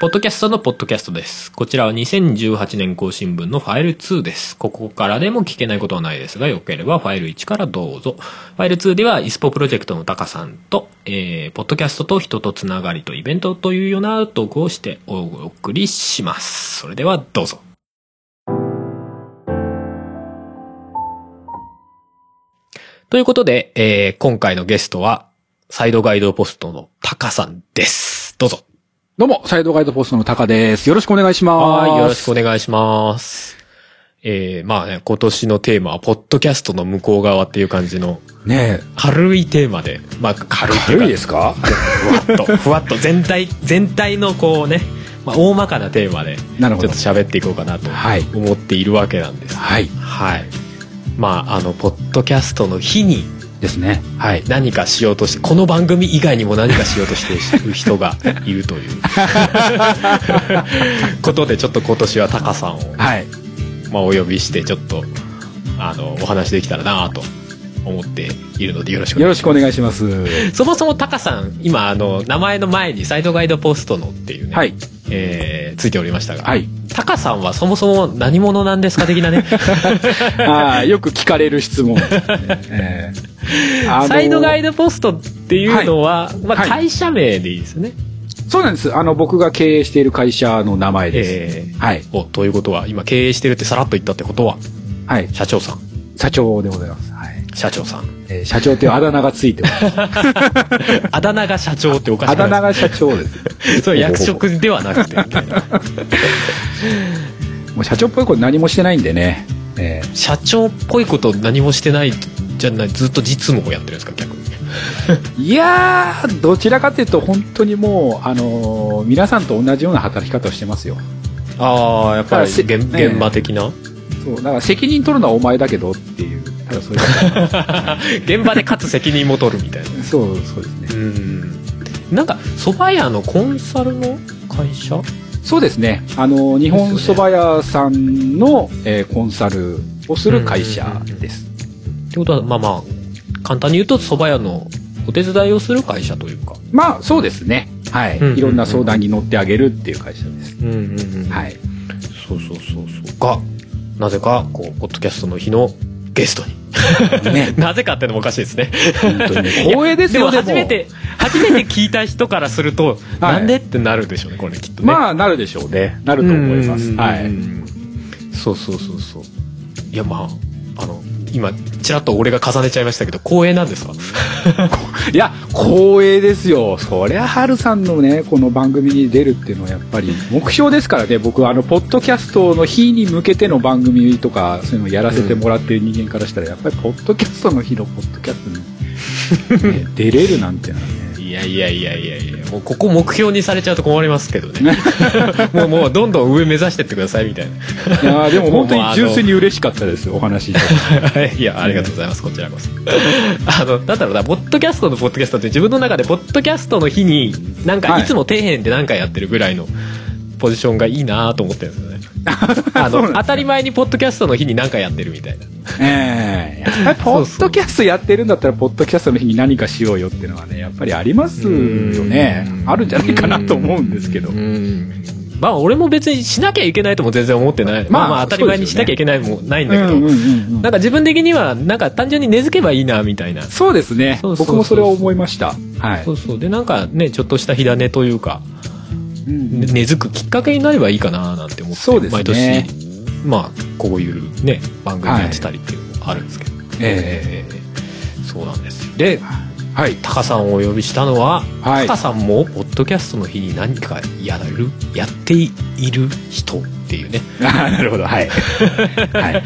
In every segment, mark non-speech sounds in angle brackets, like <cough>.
ポッドキャストのポッドキャストです。こちらは2018年更新分のファイル2です。ここからでも聞けないことはないですが、よければファイル1からどうぞ。ファイル2では、イスポプロジェクトのタカさんと、えー、ポッドキャストと人とつながりとイベントというようなトークをしてお送りします。それではどうぞ。ということで、えー、今回のゲストは、サイドガイドポストのタカさんです。どうぞ。どうも、サイドガイドポストのタカです。よろしくお願いします。はい、よろしくお願いします。えー、まあね、今年のテーマは、ポッドキャストの向こう側っていう感じの、ね軽いテーマで、まあ、軽い軽いですか？ふわっと、<laughs> ふわっと、全体、全体のこうね、まあ、大まかなテーマで、ちょっと。喋っていこうかなとはい思っているわけなんです。はい。はい。まあ、あの、ポッドキャストの日に、ですね。はい、何かしようとして、この番組以外にも何かしようとしている人が <laughs> いるという <laughs> ことで、ちょっと今年はタカさんを、はい。まあ、お呼びして、ちょっと、あの、お話できたらなと思っているので、よろしくお願いしよろしくお願いします。ます。そもそもタカさん、今、あの、名前の前にサイドガイドポストのっていうね、はい。えーついておりましたが、はい。タカさんはそもそも何者なんですか的なね、<laughs> ああ、よく聞かれる質問ね。<laughs> えーあのサイドガイドポストっていうのは、まあ、はい会社名でいいですね。そうなんです。あの、僕が経営している会社の名前です。えーはい。おということは今経営してるってさらっと言ったってことははい。社長さん社長でございます。はい。社長さんえー社長っていうあだ名がついてます。<laughs> あだ名が社長っておかしあくだ名が社長です。<laughs> そう役職ではなくて <laughs> もう社長っぽいこと何もしてないんでね。えー社長っぽいこと何もしてないじゃないずっと実務をやってるんですか逆にいやー、どちらかというと、本当にもう、あのー皆さんと同じような働き方をしてますよ。ああやっぱり現せ現場的な、そう、だから責任取るのはお前だけどっていう、ただそういう。現場でかつ責任も取るみたいなそう、そうですね。うんなんか蕎麦屋のコンサルの会社？そうですね。あの、日本蕎麦屋さんの、えーコンサルをする会社です。ってことはまあまあ簡単に言うと蕎麦屋のお手伝いをする会社というかまあ、そうですね。はい。うんうんうんいろんな相談に乗ってあげるっていう会社です。うんうんうんはい。そうそうそうそうがなぜかこうポッドキャストの日のゲストにね。<laughs> なぜかってのもおかしいですね。光栄ですよ、でも初めて初めて聞いた人からすると、<laughs> はいなんでってなるでしょうねこれきっとねまあ、なるでしょうね。なると思います。はい。いそうそうそうそういやまああの今ちらっと俺が重ねちゃいましたけど光栄なんですか？<laughs> いや、光栄ですよ。そりゃ、ハルさんのね、この番組に出るっていうのはやっぱり目標ですからね、僕はあの、ポッドキャストの日に向けての番組とか、そういうのをやらせてもらってる人間からしたら、やっぱりポッドキャストの日のポッドキャストに、ね <laughs> 出れるなんてのはね、いやいやいやいやいやもうここ目標にされちゃうと困りますけどね。<laughs> もうもうどんどん上目指してってくださいみたいいやーでも本当に純粋に嬉しかったです、お話いただいやありがとうございますこちらこそ。あのなんだろうなポッドキャストのポッドキャストって自分の中でポッドキャストの日になんかはいいつも底辺で何かやってるぐらいのポジションがいいなと思ってるんですよねあの当たり前にポッドキャストの日に何かやってるみたいな。ええやっぱりポッドキャストやってるんだったら、ポッドキャストの日に何かしようよっていうのはね、やっぱりありますよね。あるんじゃないかなと思うんですけど。う。ん。まあ俺も別にしなきゃいけないとも全然思ってない、まあ、まあまあ当たり前にしなきゃいけないもないんだけど、なんか自分的にはなんか単純に根付けばいいなみたいな。そうですね。僕もそれは思いました。はい。そ。うそう。でなんかねちょっとした火種というか、根付くきっかけになればいいかななんて思ってね毎年まあこういうね番組やってたりっていうのもあるんですけど、えええそうなんですではい。タカさんをお呼びしたのは、はいタカさんもポッドキャストの日に何かやるやっている人っていうね <laughs> あーなるほど。はい。<laughs> はい。はい。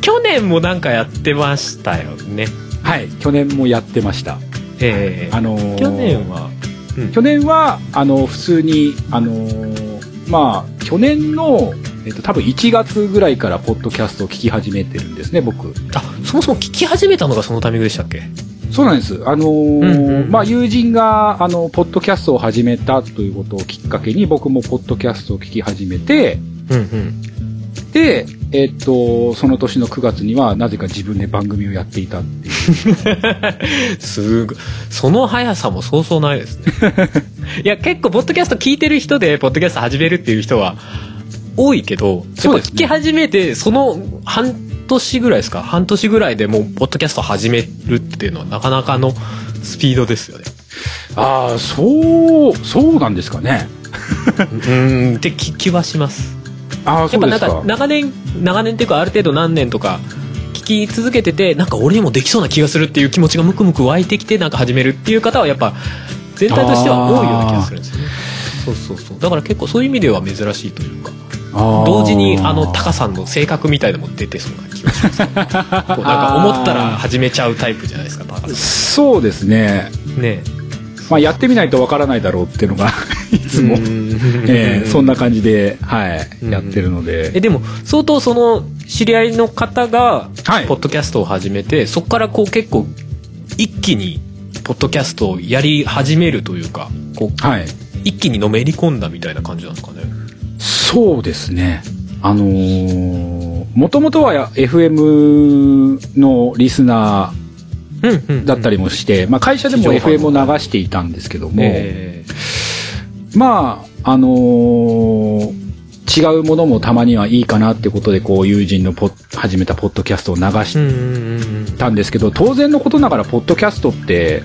去年もなんかやってましたよねはい。去年もやってました。ええあのー去年は、うん去年は、あの、普通に、あのーまあ、去年の、えっと、多分1月ぐらいからポッドキャストを聞き始めてるんですね、僕。あそもそも聞き始めたのがそのタイミングでしたっけ？そうなんです。あのーうんうんまあ、友人が、あの、ポッドキャストを始めたということをきっかけに、僕もポッドキャストを聞き始めて、うんうんで、えっと、その年の9月には、なぜか自分で番組をやっていたっていう。<laughs> すごい。その速さもそうそうないですね。<laughs> いや、結構、ポッドキャスト聞いてる人で、ポッドキャスト始めるっていう人は、多いけど、やっぱ聞き始めて、その半年ぐらいですか？半年ぐらいでもう、ポッドキャスト始めるっていうのは、なかなかのスピードですよね。ああ、そう、そうなんですかね。<laughs> うん、って気気はします。やっぱなんか。長年長年っていうかある程度何年とか聞き続けててなんか俺にもできそうな気がするっていう気持ちがムクムク湧いてきてなんか始めるっていう方はやっぱ全体としては多いような気がするんですよね。そうそうそう。だから結構そういう意味では珍しいというか同時にあのタカさんの性格みたいなのも出てそうな気がします、ね、<laughs> こうなんか思ったら始めちゃうタイプじゃないですかタカさそうですね。んね。まあ、やってみないとわからないだろうっていうのが、いつも、<laughs> ええそんな感じで、はい、うん。やってるので。えでも相当その知り合いの方がはい。ポッドキャストを始めて、そこからこう結構一気にポッドキャストをやり始めるというかこうはい。一気にのめり込んだみたいな感じなんですかね。そうですね。あのー、もともとはや FM のリスナーだったりもして、まあ会社でも FM を流していたんですけども、えまあ、あのー違うものもたまにはいいかなってことで、こう、友人のポッ始めたポッドキャストを流しーうんうんうんうんたん。ですけど、当然のことながら、ポッドキャストって、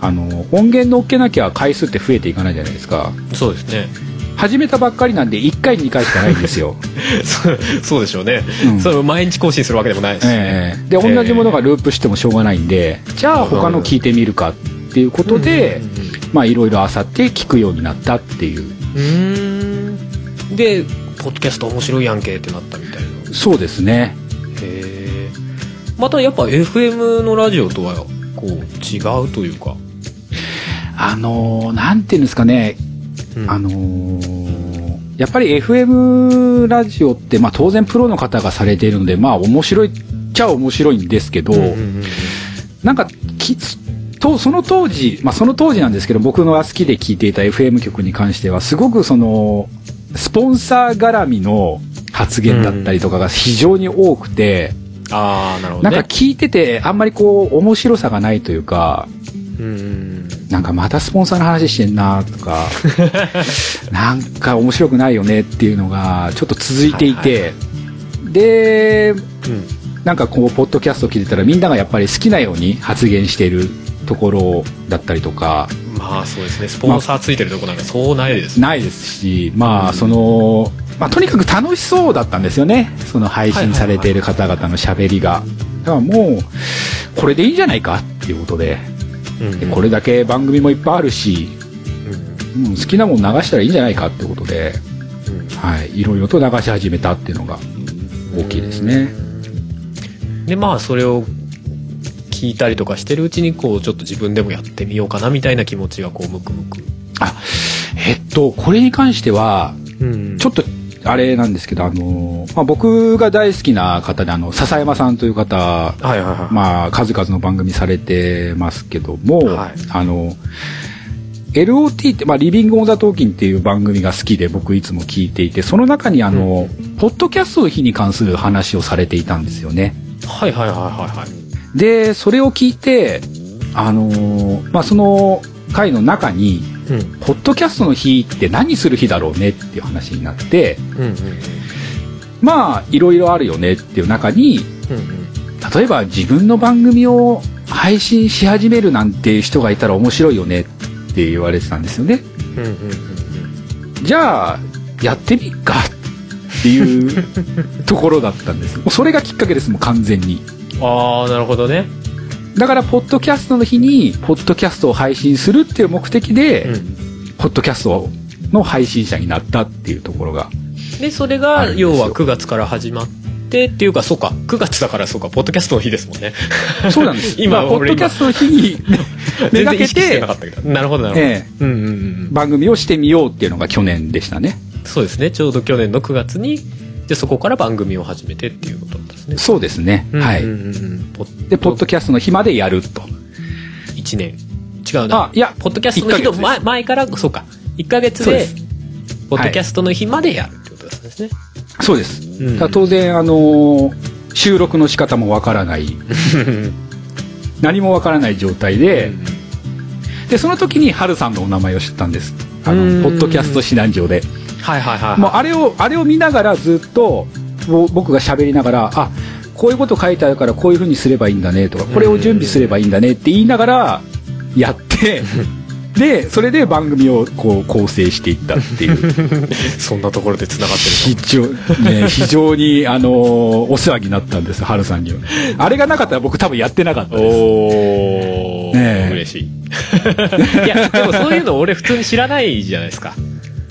あの、音源乗っけなきゃ回数って増えていかないじゃないですか。そうですね。始めたばっかりなんで、1回、2回しかないんですよ。<laughs> そうそうでしょうね、うん。それを毎日更新するわけでもないし、ええで、同じものがループしてもしょうがないんで、じゃあ他の聞いてみるかっていうことで、まあいろいろあさって聞くようになったっていう。うん。でポッドキャスト面白いやんけってなったみたいな。そうですね。へえまたやっぱ FM のラジオとはこう違うというか、あのーなんていうんですかね、うん。あのーやっぱり FM ラジオって、まあ当然プロの方がされているので、まあ面白いっちゃ面白いんですけど、うんうんうん。なんかきとその当時、まあその当時なんですけど、僕のが好きで聞いていた FM 局に関しては、すごくその、スポンサー絡みの発言だったりとかが非常に多くて、ああなるほどね。なんか聞いててあんまりこう面白さがないというか、うんうんなんかまたスポンサーの話してんなとか、<laughs> なんか面白くないよねっていうのがちょっと続いていて、で、うん。なんかこう、ポッドキャスト聞いてたらみんながやっぱり好きなように発言しているところだったりとか、まあそうですね。スポンサーついてるとこなんかそうないですね、ないですし、まあ、うんその、まあ、とにかく楽しそうだったんですよね。その配信されている方々の喋りが。だからもう、これでいいんじゃないかっていうことで、うんでこれだけ番組もいっぱいあるし、うん。うん好きなもん流したらいいんじゃないかってことで、うん。はい、いろいろと流し始めたっていうのが大きいですね。でまあそれを聞いたりとかしてるうちにこうちょっと自分でもやってみようかなみたいな気持ちがこうムクムク、あ、えっと、これに関しては、うんちょっと、あれなんですけど、あの、まあ、僕が大好きな方で、あの、笹山さんという方、はいはいはい、まあ、数々の番組されてますけども、はい。あの、LOT って、まあ、リビング・オン・ザ・トーキンっていう番組が好きで僕いつも聞いていて、その中にあの、ポッドキャストの日に関する話をされていたんですよね。はいはいはいはいはいで、それを聞いて、あのーまあ、その回の中に、うんポッドキャストの日って何する日だろうねっていう話になって、うんうんまあ、いろいろあるよねっていう中に、うんうん例えば自分の番組を配信し始めるなんていう人がいたら面白いよねって言われてたんですよね。うんうんうんじゃあ、やってみっかっていうところだったんです。もうそれがきっかけです、もう完全に。ああなるほどね、だから、ポッドキャストの日に、ポッドキャストを配信するっていう目的で、うん、ポッドキャストの配信者になったっていうところが。でそれあが要は9月から始まってっていうかそうか。9月だからそうか。ポッドキャストの日ですもんね。そうなんです。<laughs> 今まあポッ俺ドキャストの日にめ <laughs> 全がけててなけど。なるほどなるほど、ええ。うんうんうん番組をしてみようっていうのが去年でしたね。そうですね。ちょうど去年の9月にでそこから番組を始めてっていうことですね。そうですね。はい。うんうんうん。うんポッで、ポッドキャストの日までやると。1年。違うな。あいやポッドキャストの日の前前からそうか。1ヶ月でポッドキャストの日までやるってことですね、そうです。うん。だから当然、あのー収録の仕方もわからない、<laughs> 何もわからない状態で、で、その時にハルさんのお名前を知ったんです。あうん。の、ポッドキャスト指南上で。はいはいはい。もうあれを、あれを見ながらずっと、ぼ僕が喋りながら、あ、こういうこと書いてあるからこういうふうにすればいいんだねとか、これを準備すればいいんだねって言いながらやって、<laughs> で、それで番組をこう構成していったっていう。<laughs> そんなところで繋がって非常,、ね、非常に、あのーお世話になったんです、ハルさんには。あれがなかったら僕多分やってなかった。です。おー、ねえ嬉しい。<laughs> いや、でもそういうの俺普通に知らないじゃないですか。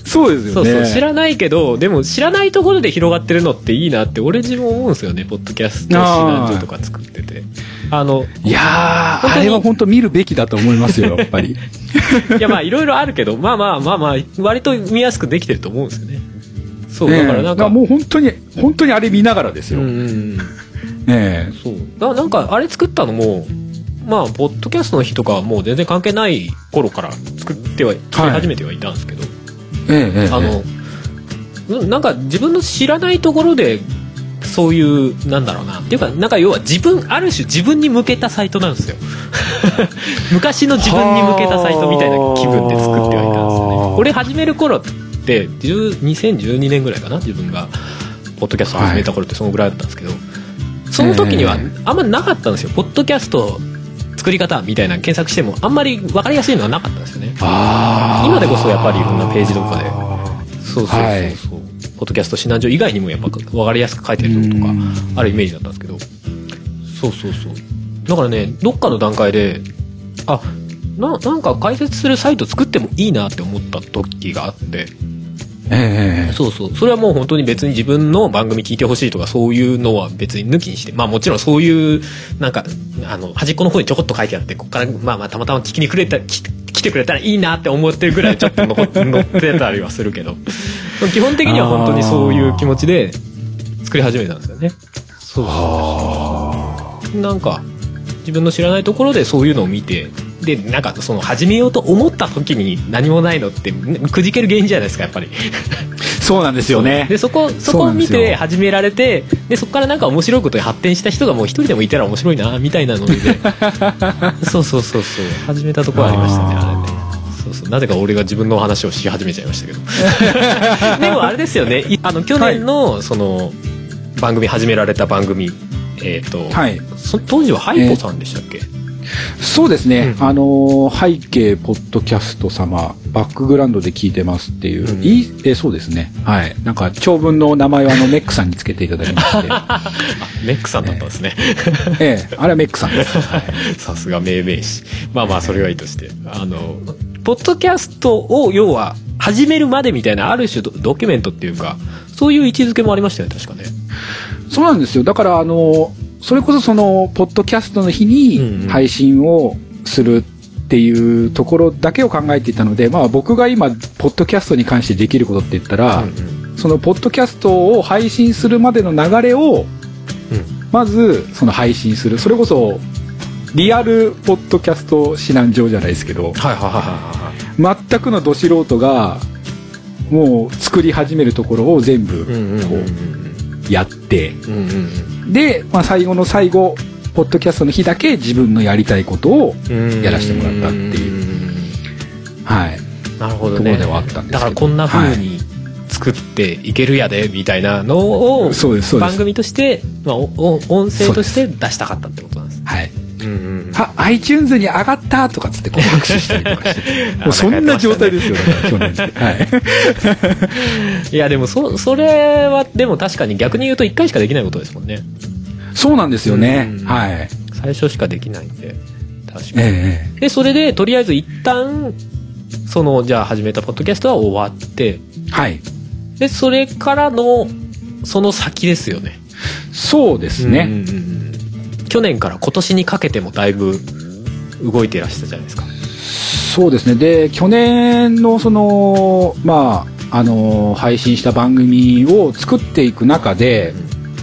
そうですよね。そうそう、知らないけど、でも知らないところで広がってるのっていいなって俺自分思うんですよね、ポッドキャスト指南所とか作ってて。あの、いやあれは本当見るべきだと思いますよ、<laughs> やっぱり。いやまあいろいろあるけど、まあまあまあまあ、割と見やすくできてると思うんですよね。そう、だからなんか、もう本当に、本当にあれ見ながらですよ。うんうんうん。ねえそう。だなんか、あれ作ったのも、まあ、ポッドキャストの日とかはもう全然関係ない頃から作っては、作り始めてはいたんですけど、ええええあの、うんなんか自分の知らないところで、そういう、なんだろうな。っていうか、なんか要は自分、ある種自分に向けたサイトなんですよ。<laughs> 昔の自分に向けたサイトみたいな気分で作ってはいたんですよね。はあ俺始める頃って、10 2012年ぐらいかな、自分が、ポッドキャスト始めた頃ってそのぐらいだったんですけど、その時にはええあんまなかったんですよ。ポッドキャスト作り方みたいな検索しても、あんまり分かりやすいのはなかったんです今でこそやっぱりいろんなページとかで。そうそうそうそう、はいポッドキャスト指南所以外にもやっぱ分かりやすく書いてるととかあるイメージだったんですけど。そうそうそう。だからねどっかの段階であななんか解説するサイト作ってもいいなって思った時があって。ええそうそう。それはもう本当に別に自分の番組聞いてほしいとかそういうのは別に抜きにして。まあもちろんそういうなんかあの端っこの方にちょこっと書いてあってここからまあまあたまたま聞きにくれたき来てくれたらいいなって思ってるぐらいちょっと残っ乗ってたりはするけど。<laughs> 基本的には本当にそういう気持ちで作り始めたんですよね。そうなんか自分の知らないところでそういうのを見てでなんかその始めようと思った時に何もないのってくじける原因じゃないですかやっぱりそうなんですよね。で。そこそこを見て始められてでそこからなんか面白いことに発展した人がもう一人でもいたら面白いなみたいなので。<laughs> そうそうそうそう。始めたところありましたねあれね。そうそう。なぜか俺が自分の話をし始めちゃいましたけど。<laughs> でもあれですよね。いあの去年のその番組始められた番組えっ、と、はい。そ当時はハイポさんでしたっけ、そうですね。うんあのー背景ポッドキャスト様、バックグラウンドで聞いてますっていう、うんいい、えそうですね。はい。なんか、長文の名前はあの、メックさんにつけていただきまして。あ <laughs> メックさんだったんですね、ええあれはメックさんです。<laughs> はいさすが命名詞まあまあそれはいいとしてあのポッドキャストを要は始めるまでみたいなある種ドドキュメントっていうかそういう位置づけもありましたよね確かねそうなんですよ。だから、あの、それこそその、ポッドキャストの日うんうん。に配信をするっていうところだけを考えていたので、まあ僕が今、ポッドキャストに関してできることって言ったら、うんうん。そのポッドキャストを配信するまでの流れを、まず、その配信する。それこそ、リアルポッドキャスト指南上じゃないですけど、はいはいはいはいはい全くのど素人が、もう作り始めるところを全部うんうんうんこうやって、うんうんで、まあ、最後の最後、ポッドキャストの日だけ自分のやりたいことを、うんやらせてもらったっていううんはい。なるほどねところではあったんですけどだからこんな風に作っていけるやでみたいなのを。番組として、まあ、音声として出したかったってことなんですはい。うんうんうんあ、iTunes に上がったとかつってこう拍手したりとかして。<laughs> もうそんな状態ですよ、だから去年。はい。いやでもそそれはでも確かに逆に言うと1回しかできないことですもんねそうなんですよねうん。はい。最初しかできないんで確かに、ええでそれでとりあえず一旦そのじゃあ始めたポッドキャストは終わってはい。でそれからのその先ですよねそうですうんね。うんうん去年から今年にかけてもだいぶ動いてらしたじゃないですか。そうですね。で、去年のその、まあ、あの、配信した番組を作っていく中で、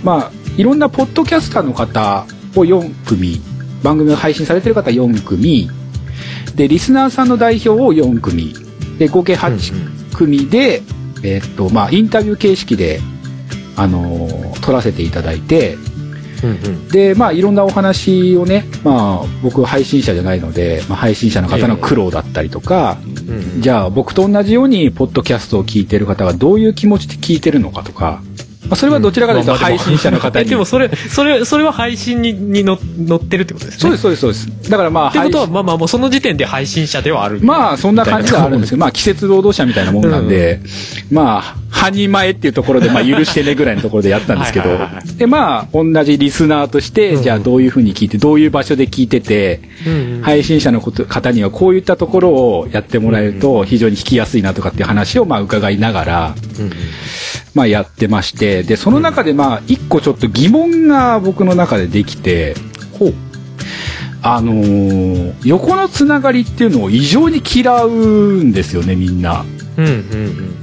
まあ、いろんなポッドキャスターの方を4組、番組を配信されてる方4組、で、リスナーさんの代表を4組、で、合計8組で、えっと、まあ、インタビュー形式で、あの撮らせていただいてうんうん。でまあいろんなお話をねまあ僕配信者じゃないので、まあ、配信者の方の苦労だったりとか、うん。じゃあ僕と同じようにポッドキャストを聞いてる方がどういう気持ちで聞いてるのかとか、まあ、それはどちらかというと配信者の方えに、でもそれそれそれは配信ににの乗ってるってことですね。そうですそうですそうです。だからまあってことはまあまあもうその時点で配信者ではある。まあそんな感じではあるんですけど <laughs> まあ季節労働者みたいなもんなんで、まあ半人前っていうところでまあ許してねぐらいのところでやったんですけどはい。でまあ同じリスナーとして、うん。じゃあどういうふうに聞いてどういう場所で聞いてて、うんうん。配信者のこと方にはこういったところをやってもらえると非常に聞きやすいなとかっていう話をまあ伺いながら、うんうん。まあやってまして、で、その中でまあ一個ちょっと疑問が僕の中でできて、ほうあのー横のつながりっていうのを異常に嫌うんですよね、みんな。うんうんうん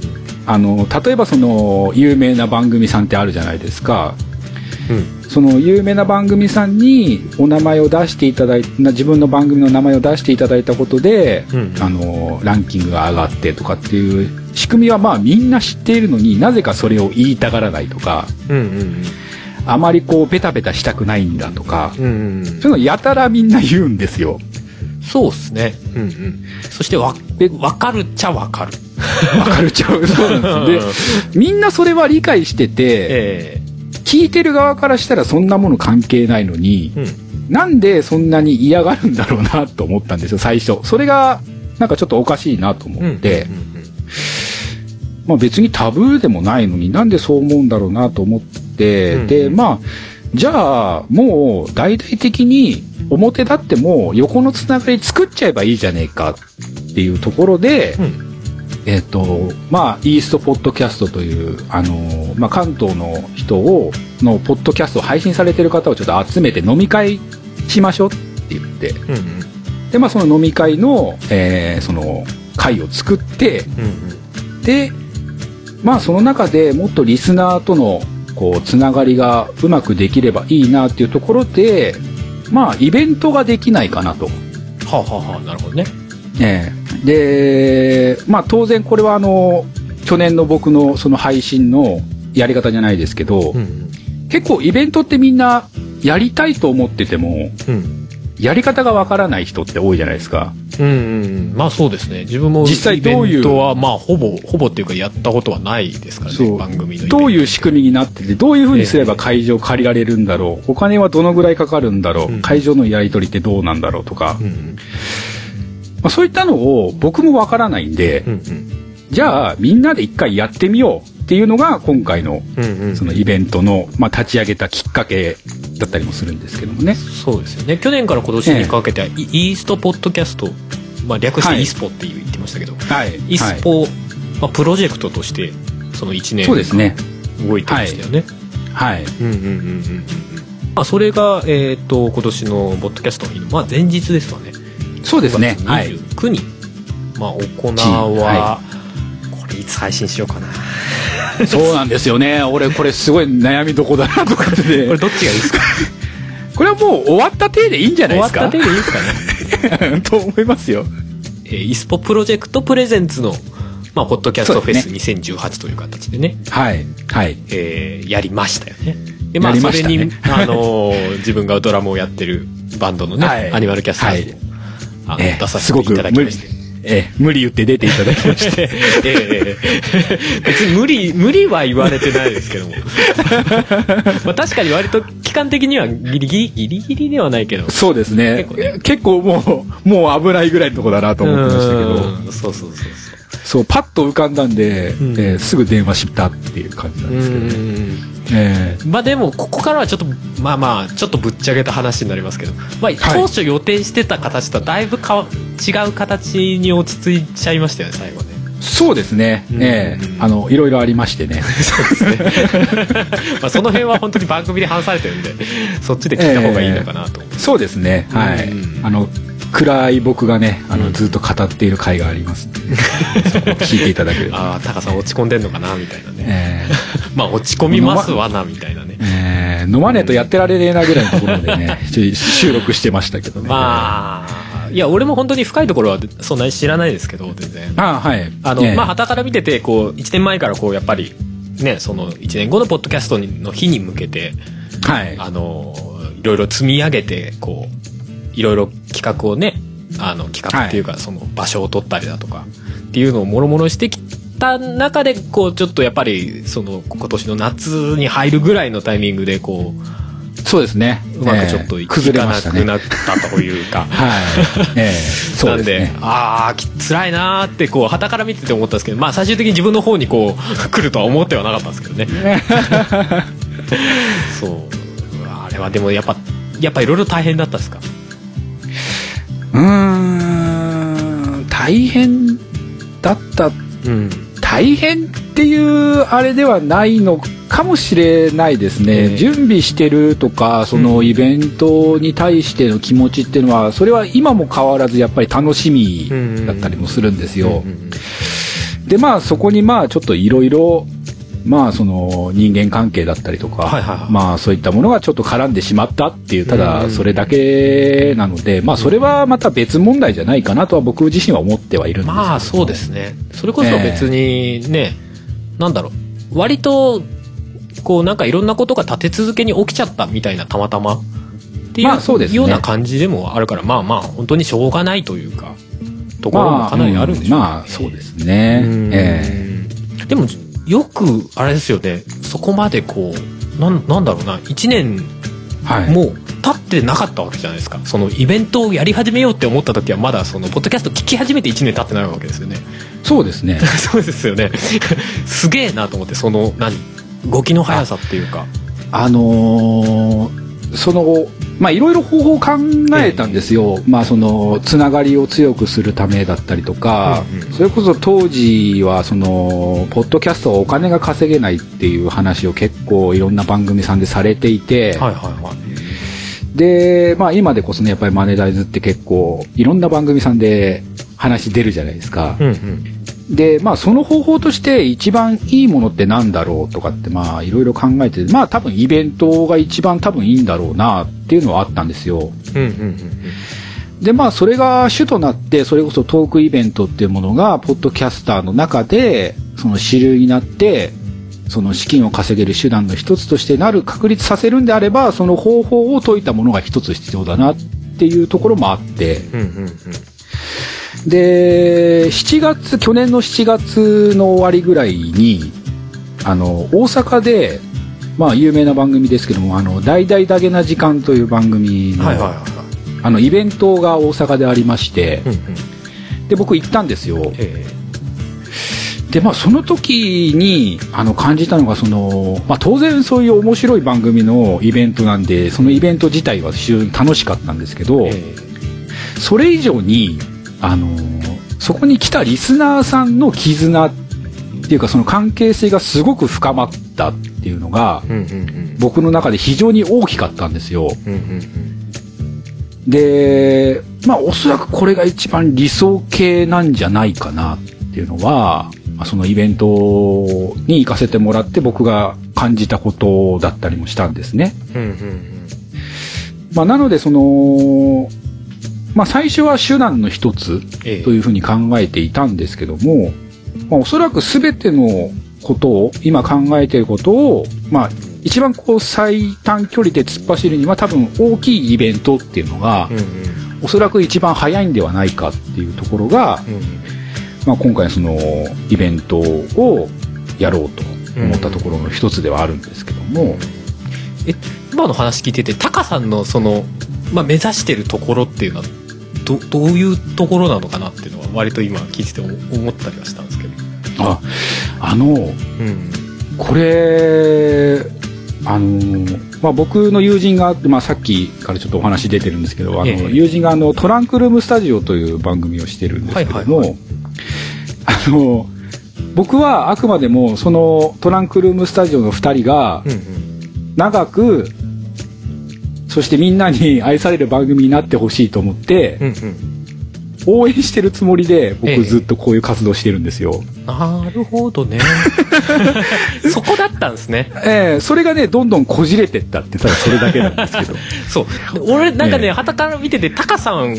あの、例えばその有名な番組さんってあるじゃないですか。うんその有名な番組さんにお名前を出していただいな自分の番組の名前を出していただいたことで、うんあのランキングが上がってとかっていう仕組みはまあみんな知っているのになぜかそれを言いたがらないとかうんうんあまりこうベタベタしたくないんだとか、うんうんうん。そういうのやたらみんな言うんですよ。そうっすね。うんうん。そしてわかるっちゃわかる。わかるちゃう。そうなんです。で、みんなそれは理解してて、え聞いてる側からしたらそんなもの関係ないのにえ、うん。なんでそんなに嫌がるんだろうなと思ったんですよ、最初。それが、なんかちょっとおかしいなと思って、うんうんまあ別にタブーでもないのになんでそう思うんだろうなと思って、うん。で、まあ、じゃあ、もう大々的に表立っても横のつながり作っちゃえばいいじゃねえかっていうところで、うん。えっ、と、まあ、イーストポッドキャストという、あの、まあ、関東の人を、のポッドキャストを配信されてる方をちょっと集めて飲み会しましょうって言って、うんうん。で、まあ、その飲み会の、えーその、会を作って、うんで、まあ、その中でもっとリスナーとの、こう、つながりがうまくできればいいなっていうところで、まあ、イベントができないかなと。はあはあはあなるほどね。ええ。で、まあ当然これはあの、去年の僕のその配信のやり方じゃないですけど、うん。結構イベントってみんなやりたいと思ってても、うんやり方がわからない人って多いじゃないですか。うんうんまあそうですね。自分も実際どういうイはまあほぼほぼっていうかやったことはないですからねそう。番組のどういう仕組組みになってて、どういうふうにすれば会場借りられるんだろう、お金はどのぐらいかかるんだろう、うん。会場のやり取りってどうなんだろうとか、うんまあ、そういったのを僕もわからないんで、うん。じゃあみんなで一回やってみようっていうのが今回のそのイベントの、まあ、立ち上げたきっかけだったりもするんですけどもね。そうですよね去年から今年にかけては、イイーストポッドキャスト、まあ、略してはいイスポって言ってましたけど、はい。イスポ、まあ、プロジェクトとしてその1年そうですね。動いてましたよね、はい。うんうんうんうんうんまあ、それが、えっと今年のポッドキャストのまあ、前日ですわねそうですね。5はい。月29に、まあ、行わ、はこれいつ配信しようかなそうなんですよね。俺これすごい悩みどこだなとかってこれね。どっちがいいですか？これはもう終わった体でいいんじゃないですか？終わった手でいいですかね？<laughs> と思いますよ。えーイスポプロジェクトプレゼンツの、まあ、ポッドキャストフェスそう2018という形でね、はい。はい。えーやりましたよね。で、まあ、それましたねに、あのー自分がドラムをやってるバンドのね、はいアニマルキャスターズを、あのえ出させていただきまして。ええ、無理言って出ていただきまして。<laughs> ええ別に無理、無理は言われてないですけども。<laughs> まあ確かに割と期間的にはギリギリ、ギリギリではないけど。そうですね結構ね。結構もう、もう危ないぐらいのとこだなと思ってましたけど。うんそうそうそうそう。そう、パッと浮かんだんで、うんえーすぐ電話したっていう感じなんですけどね。えまあでもここからはちょっとまあまあちょっとぶっちゃけた話になりますけど、まあ、当初予定してた形とはだいぶかわ違う形に落ち着いちゃいましたよね最後ねーそうですね。うんええあの、いろいろありましてね。そうですね <laughs> まあその辺は本当に番組で話されてるんでそっちで聞いた方がいいのかなと思う、そうですね。はいうん。あの、暗い僕がね、あの、うんずっと語っている回がありますんで、そこを聞いていただければ。ああタカさん落ち込んでんのかな？みたいなねえ <laughs> まあ落ち込みますわなみたいなねーえー飲まねえとやってられねえなぐらいのところでね、収録してましたけどね。まあいや俺も本当に深いところはそんなに知らないですけど全然あ。あはい。あの、ええまあ、旗から見てて、こう、1年前からこう、やっぱり、ねその1年後のポッドキャストの日に向けてはい。あのいろいろ積み上げてこういろいろ企画をねあの企画っていうか、その場所を取ったりだとかっていうのをもろもろしてきた中でこうちょっとやっぱりその今年の夏に入るぐらいのタイミングでこそうですね。ううまくちょっとええい。かなくなったというか。はい。ええ <laughs> そうですなんでね。ああき辛いなーってこう旗から見てて思ったんですけどまあ最終的に自分の方にこう <laughs> 来るとは思ってはなかったんですけどね <laughs> そうあれはでもやっぱやっぱいろいろ大変だったですか？うーん、大変だった、うん。大変っていうあれではないのかもしれないですね。ええ。準備してるとか、そのイベントに対しての気持ちっていうのは、それは今も変わらずやっぱり楽しみだったりもするんですよ。うんうん。で、まあそこにまあちょっといろいろ、まあその人間関係だったりとか、はいはいはい。まあそういったものがちょっと絡んでしまったっていう、たうん。だそれだけなので、まあそれはまた別問題じゃないかなとは僕自身は思ってはいるんですけどまあそうですね。それこそ別にね、なんだろう。割とこうなんかいろんなことが立て続けに起きちゃったみたいなたまたまっていう,、まあそうですね。ような感じでもあるからまあまあ本当にしょうがないというかところもかなりあるんでしょうね、まあ、うんまあそうですね。うん。え。でもよくあれですよね。そこまでこうなんなんだろうな。1年。もう経ってなかったわけじゃないですか。そのイベントをやり始めようって思った時はまだそのポッドキャスト聞き始めて1年経ってないわけですよね。そうですね。<laughs> そうですよね。すげえなと思ってその何？動きの速さっていうか。あのーその、まあ、いろいろ方法を考えたんですよ。まあ、その、つながりを強くするためだったりとか、それこそ当時は、その、ポッドキャストはお金が稼げないっていう話を結構いろんな番組さんでされていて、はいはいはいで、まあ、今でこそね、やっぱりマネタイズって結構、いろんな番組さんで話出るじゃないですか。うんうんで、まあ、その方法として一番いいものってなんだろうとかって、まあ、いろいろ考えて、まあ、多分イベントが一番多分いいんだろうなっていうのはあったんですよ。うんうんうんで、まあ、それが主となって、それこそトークイベントっていうものが、ポッドキャスターの中で、その主流になって、その資金を稼げる手段の一つとしてなる、確立させるんであれば、その方法を解いたものが一つ必要だなっていうところもあって、うんうんうんで、7月、去年の7月の終わりぐらいに、あの、大阪で、まあ、有名な番組ですけども、あの、大々だけな時間という番組の、はいはいはいはい。あの、イベントが大阪でありましてう、んうん。で、僕行ったんですよ。え。で、まあ、その時に、あの、感じたのが、その、まあ、当然そういう面白い番組のイベントなんで、そのイベント自体は非常に楽しかったんですけど、ええ。それ以上に、あのーそこに来たリスナーさんの絆っていうかその関係性がすごく深まったっていうのがうんうんうん僕の中で非常に大きかったんですよ。うんうんで、まあおそらくこれが一番理想形なんじゃないかなっていうのは、まあそのイベントに行かせてもらって僕が感じたことだったりもしたんですね。うんうんうんまあなのでその、まあ最初は手段の一つええ。というふうに考えていたんですけども、まあ、おそらく全てのことを今考えていることを、まあ、一番こう最短距離で突っ走るには多分大きいイベントっていうのがうんうん。おそらく一番早いんではないかっていうところが、うん。まあ、今回そのイベントをやろうと思ったところの一つではあるんですけども、え今の話聞いててタカさんのその、まあ、目指してるところっていうのはどどういうところなのかなっていうのは割と今聞いてて思思ったりはしたんですけど、ああのうん、これあのまあ、僕の友人が、まあ、さっきからちょっとお話出てるんですけどあの、ええ。友人があのトランクルームスタジオという番組をしてるんですけども、はいはいあの僕はあくまでもそのトランクルームスタジオの2人が長くそしてみんなに愛される番組になってほしいと思ってうんうん。応援してるつもりでええ僕ずっとこういう活動してるんですよ。なるほどね。<laughs> そこだったんですね。ええそれがねどんどんこじれてったってただそれだけなんですけど。<laughs> そう。で俺なんかねええ。傍から見ててタカさん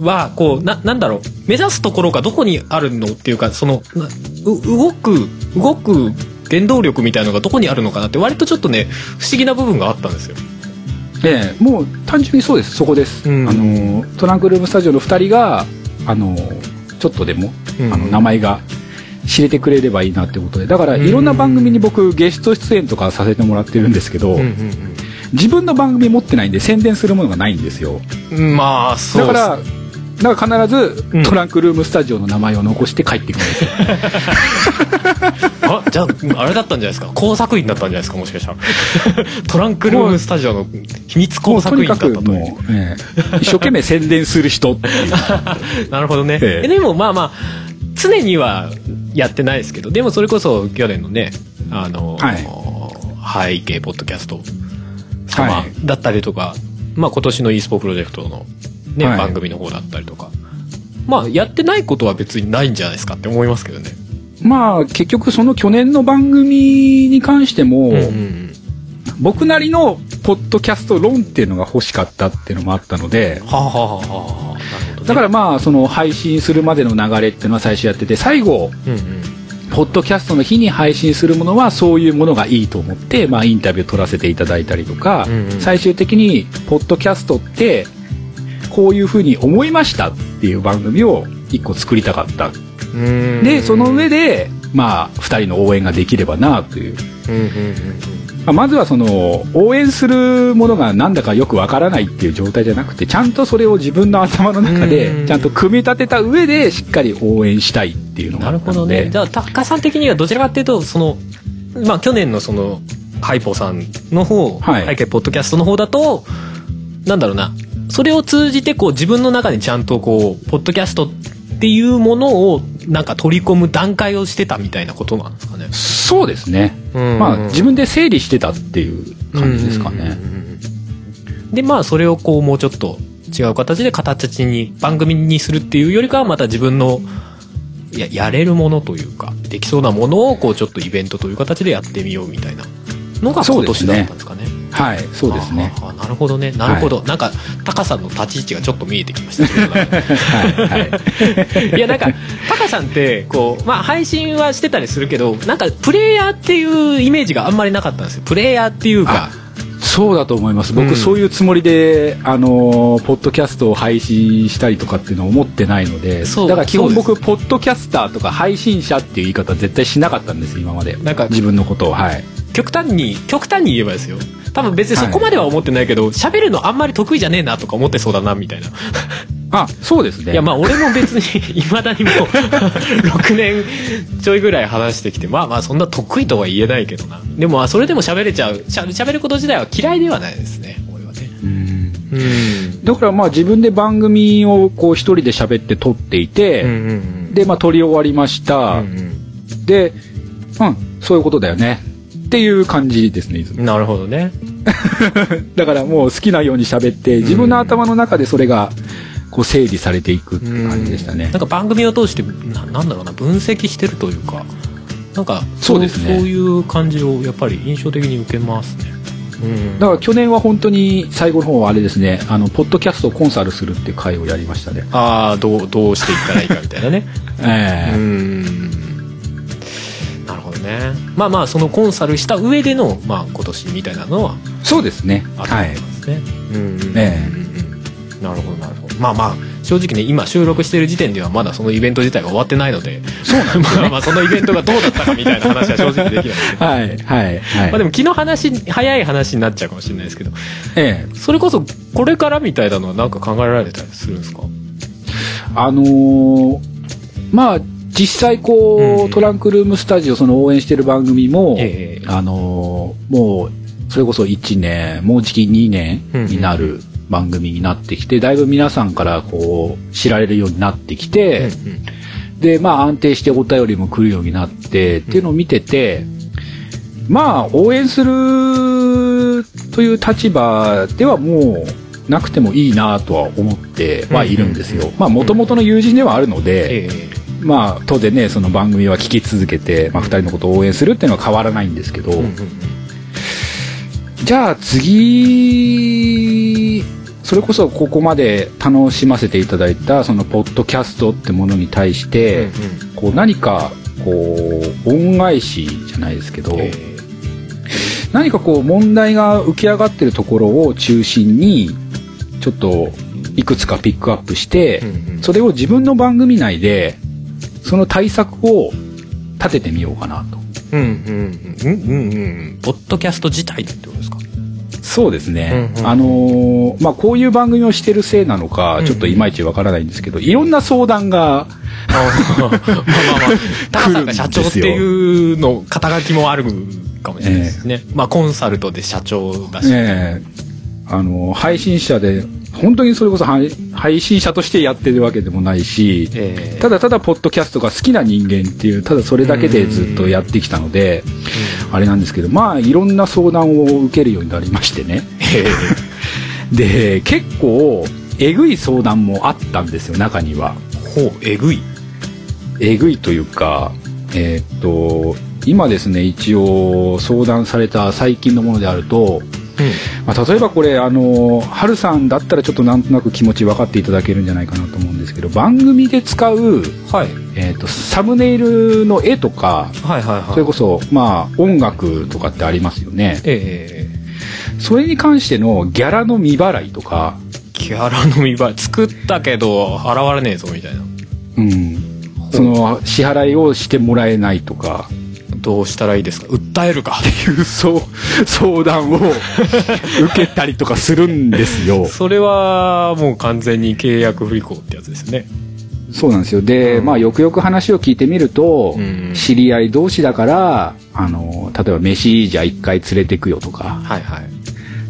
はこうななんだろう。目指すところがどこにあるのっていうかその動く動く原動力みたいのがどこにあるのかなって割とちょっとね不思議な部分があったんですよええもう単純にそうですそこです、うん。あのトランクルームスタジオの2人があのちょっとでも、うん。あの名前が知れてくれればいいなってことで。だからうん。いろんな番組に僕ゲスト出演とかさせてもらってるんですけど、自分の番組持ってないんで宣伝するものがないんですよ。うんまあそうだからだから必ずうん。トランクルームスタジオの名前を残して帰ってくるんですよ、<laughs> あじゃああれだったんじゃないですか？工作員だったんじゃないですか？もしかしたら。<laughs> トランクルームスタジオの秘密工作員だったと。いう一生懸命宣伝する人っていう。<laughs> なるほどね、ええ。えでもまあまあ常にはやってないですけどでもそれこそ去年のねあの、背景ポッドキャスト様はい。だったりとか、まあ今年の e スポプロジェクトのね、はい。番組の方だったりとか。まあやってないことは別にないんじゃないですかって思いますけどね。まあ結局その去年の番組に関しても、うんうんうん。僕なりのポッドキャスト論っていうのが欲しかったっていうのもあったのではあ、はあはあね、だからまあその配信するまでの流れっていうのは最初やってて最後うんうん。ポッドキャストの日に配信するものはそういうものがいいと思って、まあ、インタビュー取らせていただいたりとか、うんうん。最終的にポッドキャストってこういうふうに思いましたっていう番組を一個作りたかった。うん。でその上でまあ2人の応援ができればなという。うんうんうんまあまずはその応援するものがなんだかよくわからないっていう状態じゃなくてちゃんとそれを自分の頭の中うん。でちゃんと組み立てた上でしっかり応援したいっていうのがあなるほどったのでね。じゃあタッカーさん的にはどちらかっていうとそのまあ去年のそのハイポさんの方、はい。背景ポッドキャストの方だとなんだろうなそれを通じてこう自分の中にちゃんとこうポッドキャストっていうものをなんか取り込む段階をしてたみたいなことなんですかね？そうですね、うんまあ自分で整理してたっていう感じですかね、うんうんうんうんでまあそれをこうもうちょっと違う形で形に番組にするっていうよりかはまた自分のややれるものというかできそうなものをこうちょっとイベントという形でやってみようみたいなのが今年だったんですかね。はいそうですね。なるほどね。なるほど、なんかタカさんの立ち位置がちょっと見えてきました。はい。はい。い。やなんかタカさんってこうまあ配信はしてたりするけどなんかプレイヤーっていうイメージがあんまりなかったんですよ。プレイヤーっていうか。そうだと思います。僕、うん。そういうつもりであのーポッドキャストを配信したりとかっていうのを思ってないのでだから基本僕ポッドキャスターとか配信者っていう言い方は絶対しなかったんです今まで。なんか自分のことを。はい極端に極端に言えばですよ。多分別にそこまでは思ってないけど喋、るのあんまり得意じゃねえなとか思ってそうだなみたいな、あそうですね。いやまあ俺も別にいまだにもう6年ちょいぐらい話してきてまあまあそんな得意とは言えないけどな。でもまあそれでも喋れちゃうしゃ喋ること自体は嫌いではないですね俺はね。うん。うん。だからまあ自分で番組をこう一人で喋って撮っていて、うんうんうん。でまあ撮り終わりました、うんうん。でうんそういうことだよねっていう感じですねいつもなるほどね。<laughs> だからもう好きなように喋って自分の頭の中でそれがこう整理されていくって感じでしたね。なんか番組を通してななんだろうな分析してるというかなんかそうですね。そういう感じをやっぱり印象的に受けますね。うん。だから去年は本当に最後の方はあれですねあのポッドキャストをコンサルするっていう会をやりましたね。ああどうどうしていったらいいかみたいなね。<laughs> ええ。うんね。まあまあそのコンサルした上での、まあ、今年みたいなのは。そうですね。あるとはい思いますね、うんうんうんうんえなるほどなるほど。まあまあ正直ね今収録してる時点ではまだそのイベント自体が終わってないので。そうなんですよ <laughs> まあまあそのイベントがどうだったかみたいな話は正直できない。ではいはいはい。まあでも昨日話早い話になっちゃうかもしれないですけど。ええ。それこそこれからみたいなのは何か考えられたりするんですか？あのーまあ実際こう、うん。トランクルームスタジオその応援してる番組も、ええ。あのーもうそれこそ1年もうじき2年になる番組になってきて、だいぶ皆さんからこう知られるようになってきて、でまあ安定してお便りも来るようになってっていうのを見てて、まあ応援するという立場ではもうなくてもいいなとは思ってはいるんですよ。まあ元々の友人ではあるので、ええまあ当然ねその番組は聞き続けて、まあ、2人のことを応援するっていうのは変わらないんですけど、うんうんうん。じゃあ次それこそここまで楽しませていただいたそのポッドキャストってものに対して、こう何かこう恩返しじゃないですけど、え。何かこう問題が浮き上がってるところを中心にちょっといくつかピックアップして、うんうん。それを自分の番組内でその対策を立ててみようかなと。うんうんうんうんうんうんポッドキャスト自体でってことですか？そうですね、うんうん。あのーまあこういう番組をしてるせいなのかうん。ちょっといまいちわからないんですけど、いろんな相談がまあまあまあタカさんが社長っていうの肩書きもあるかもしれないですね、まあコンサルトで社長だし、ええ。あの配信者で本当にそれこそ配配信者としてやってるわけでもないし、ええ。ただただポッドキャストが好きな人間っていうただそれだけでずっとやってきたのであれなんですけどまあいろんな相談を受けるようになりましてね。えで結構えぐい相談もあったんですよ中には。えほうえぐい。えぐいというかえーっと今ですね一応相談された最近のものであるとまあ、例えばこれあのハルさんだったらちょっとなんとなく気持ち分かっていただけるんじゃないかなと思うんですけど番組で使う、はい。えー、とサムネイルの絵とかはいはいはい。それこそまあ音楽とかってありますよね。ええそれに関してのギャラの未払いとか、ギャラの見栄え作ったけど払われねえぞみたいな。うん、その支払いをしてもらえないとかどうしたらいいですか？訴えるか。いうそう相談を <laughs> 受けたりとかするんですよ。それはもう完全に契約不履行ってやつですね。そうなんですよ。で、うん。まあ、よくよく話を聞いてみると、うん。知り合い同士だから、あの、例えば飯じゃあ一回連れてくよとか、はいはい。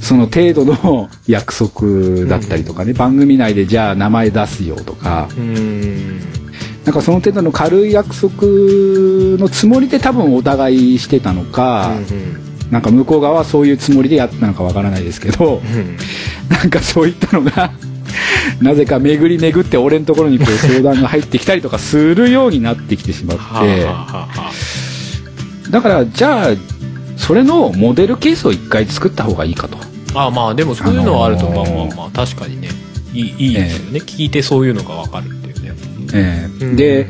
その程度の <laughs> 約束だったりとかね、番組内でじゃあ名前出すよとか、うーんなんかその程度の軽い約束のつもりで多分お互いしてたのか、なんか向こう側はそういうつもりでやったのかわからないですけど、うん <laughs> なんかそういったのが、<laughs> なぜか巡り巡って俺のところにこう相談が入ってきたりとかするようになってきてしまって、だからじゃあそれのモデルケースを一回作った方がいいかと。ああまあでもそういうのはあると、あのーまあまあまあ確かにね。いいいいですよね、聞いてそういうのがわかるってええ。うん。で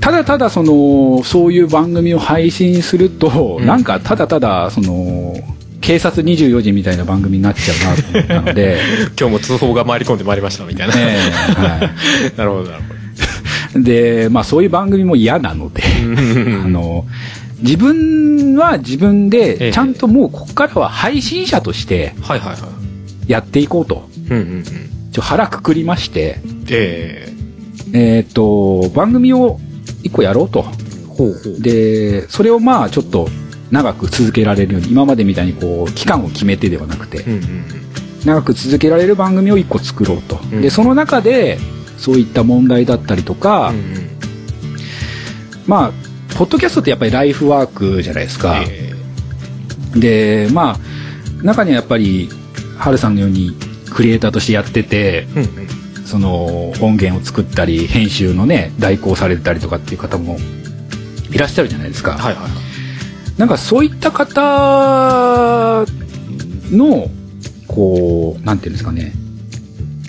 ただただそのそういう番組を配信すると、うん。なんかただただその警察24時みたいな番組になっちゃうなと思ったので、<laughs> 今日も通報が回り込んでまいりましたみたいな、ええは <laughs> なるほどなるほい、でまあそういう番組も嫌なので、どあの自分は自分ええ。でちゃんともうここからは配信者としてやっていこうと。うんうんうん。ちょ腹くくりまして、ええっ、と番組を一個やろうと。えほうほう。でそれをまあちょっと長く続けられるように今までみたいにこう期間を決めてではなくてうんうん長く続けられる番組を一個作ろうと、うん。でその中でそういった問題だったりとか、うんうん。まあポッドキャストってやっぱりライフワークじゃないですか、えでまあ中にはやっぱりハルさんのようにクリエイターとしてやっててえうんうんその音源を作ったり編集のね代行されたりとかっていう方もいらっしゃるじゃないですか、はいはいはいなんかそういった方の、こう、なんていうんですかね。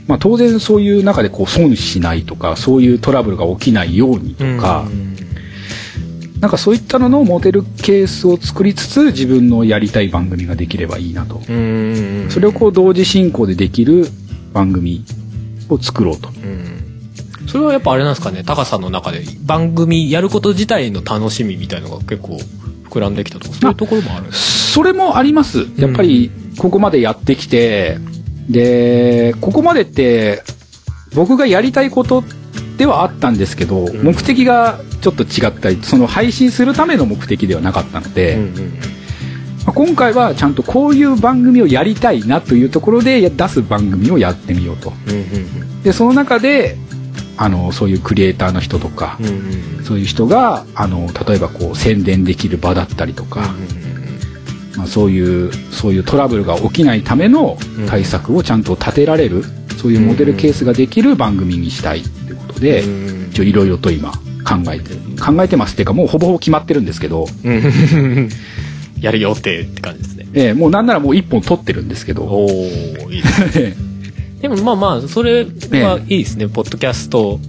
まあ当然そういう中でこう損しないとか、そういうトラブルが起きないようにとか、うんなんかそういったののモデルケースを作りつつ自分のやりたい番組ができればいいなと。それをこう同時進行でできる番組を作ろうと。うん。それはやっぱあれなんですかねタカさんの中で番組やること自体の楽しみみたいのが結構膨らんできたとかそういうところもある。それもあります。やっぱり、ここまでやってきて、で、ここまでって、僕がやりたいことではあったんですけど、ん。目的がちょっと違ったり、その配信するための目的ではなかったので、うんうんまあ今回はちゃんとこういう番組をやりたいなというところで出す番組をやってみようと。で、その中で、あの、そういうクリエイターの人とか、そういう人が、あの、例えばこう宣伝できる場だったりとか、まあ、そういうそういうトラブルが起きないための対策をちゃんと立てられる、そういうモデルケースができる番組にしたいっていうことで、うん一応いろいろと今考えて考えてます。っていうかもうほぼほぼ決まってるんですけど、うんやる予定って感じですね。ええもうなんならもう一本撮ってるんですけど。おおいいですね。<laughs> でもまあまあそれはいいですね、ポッドキャスト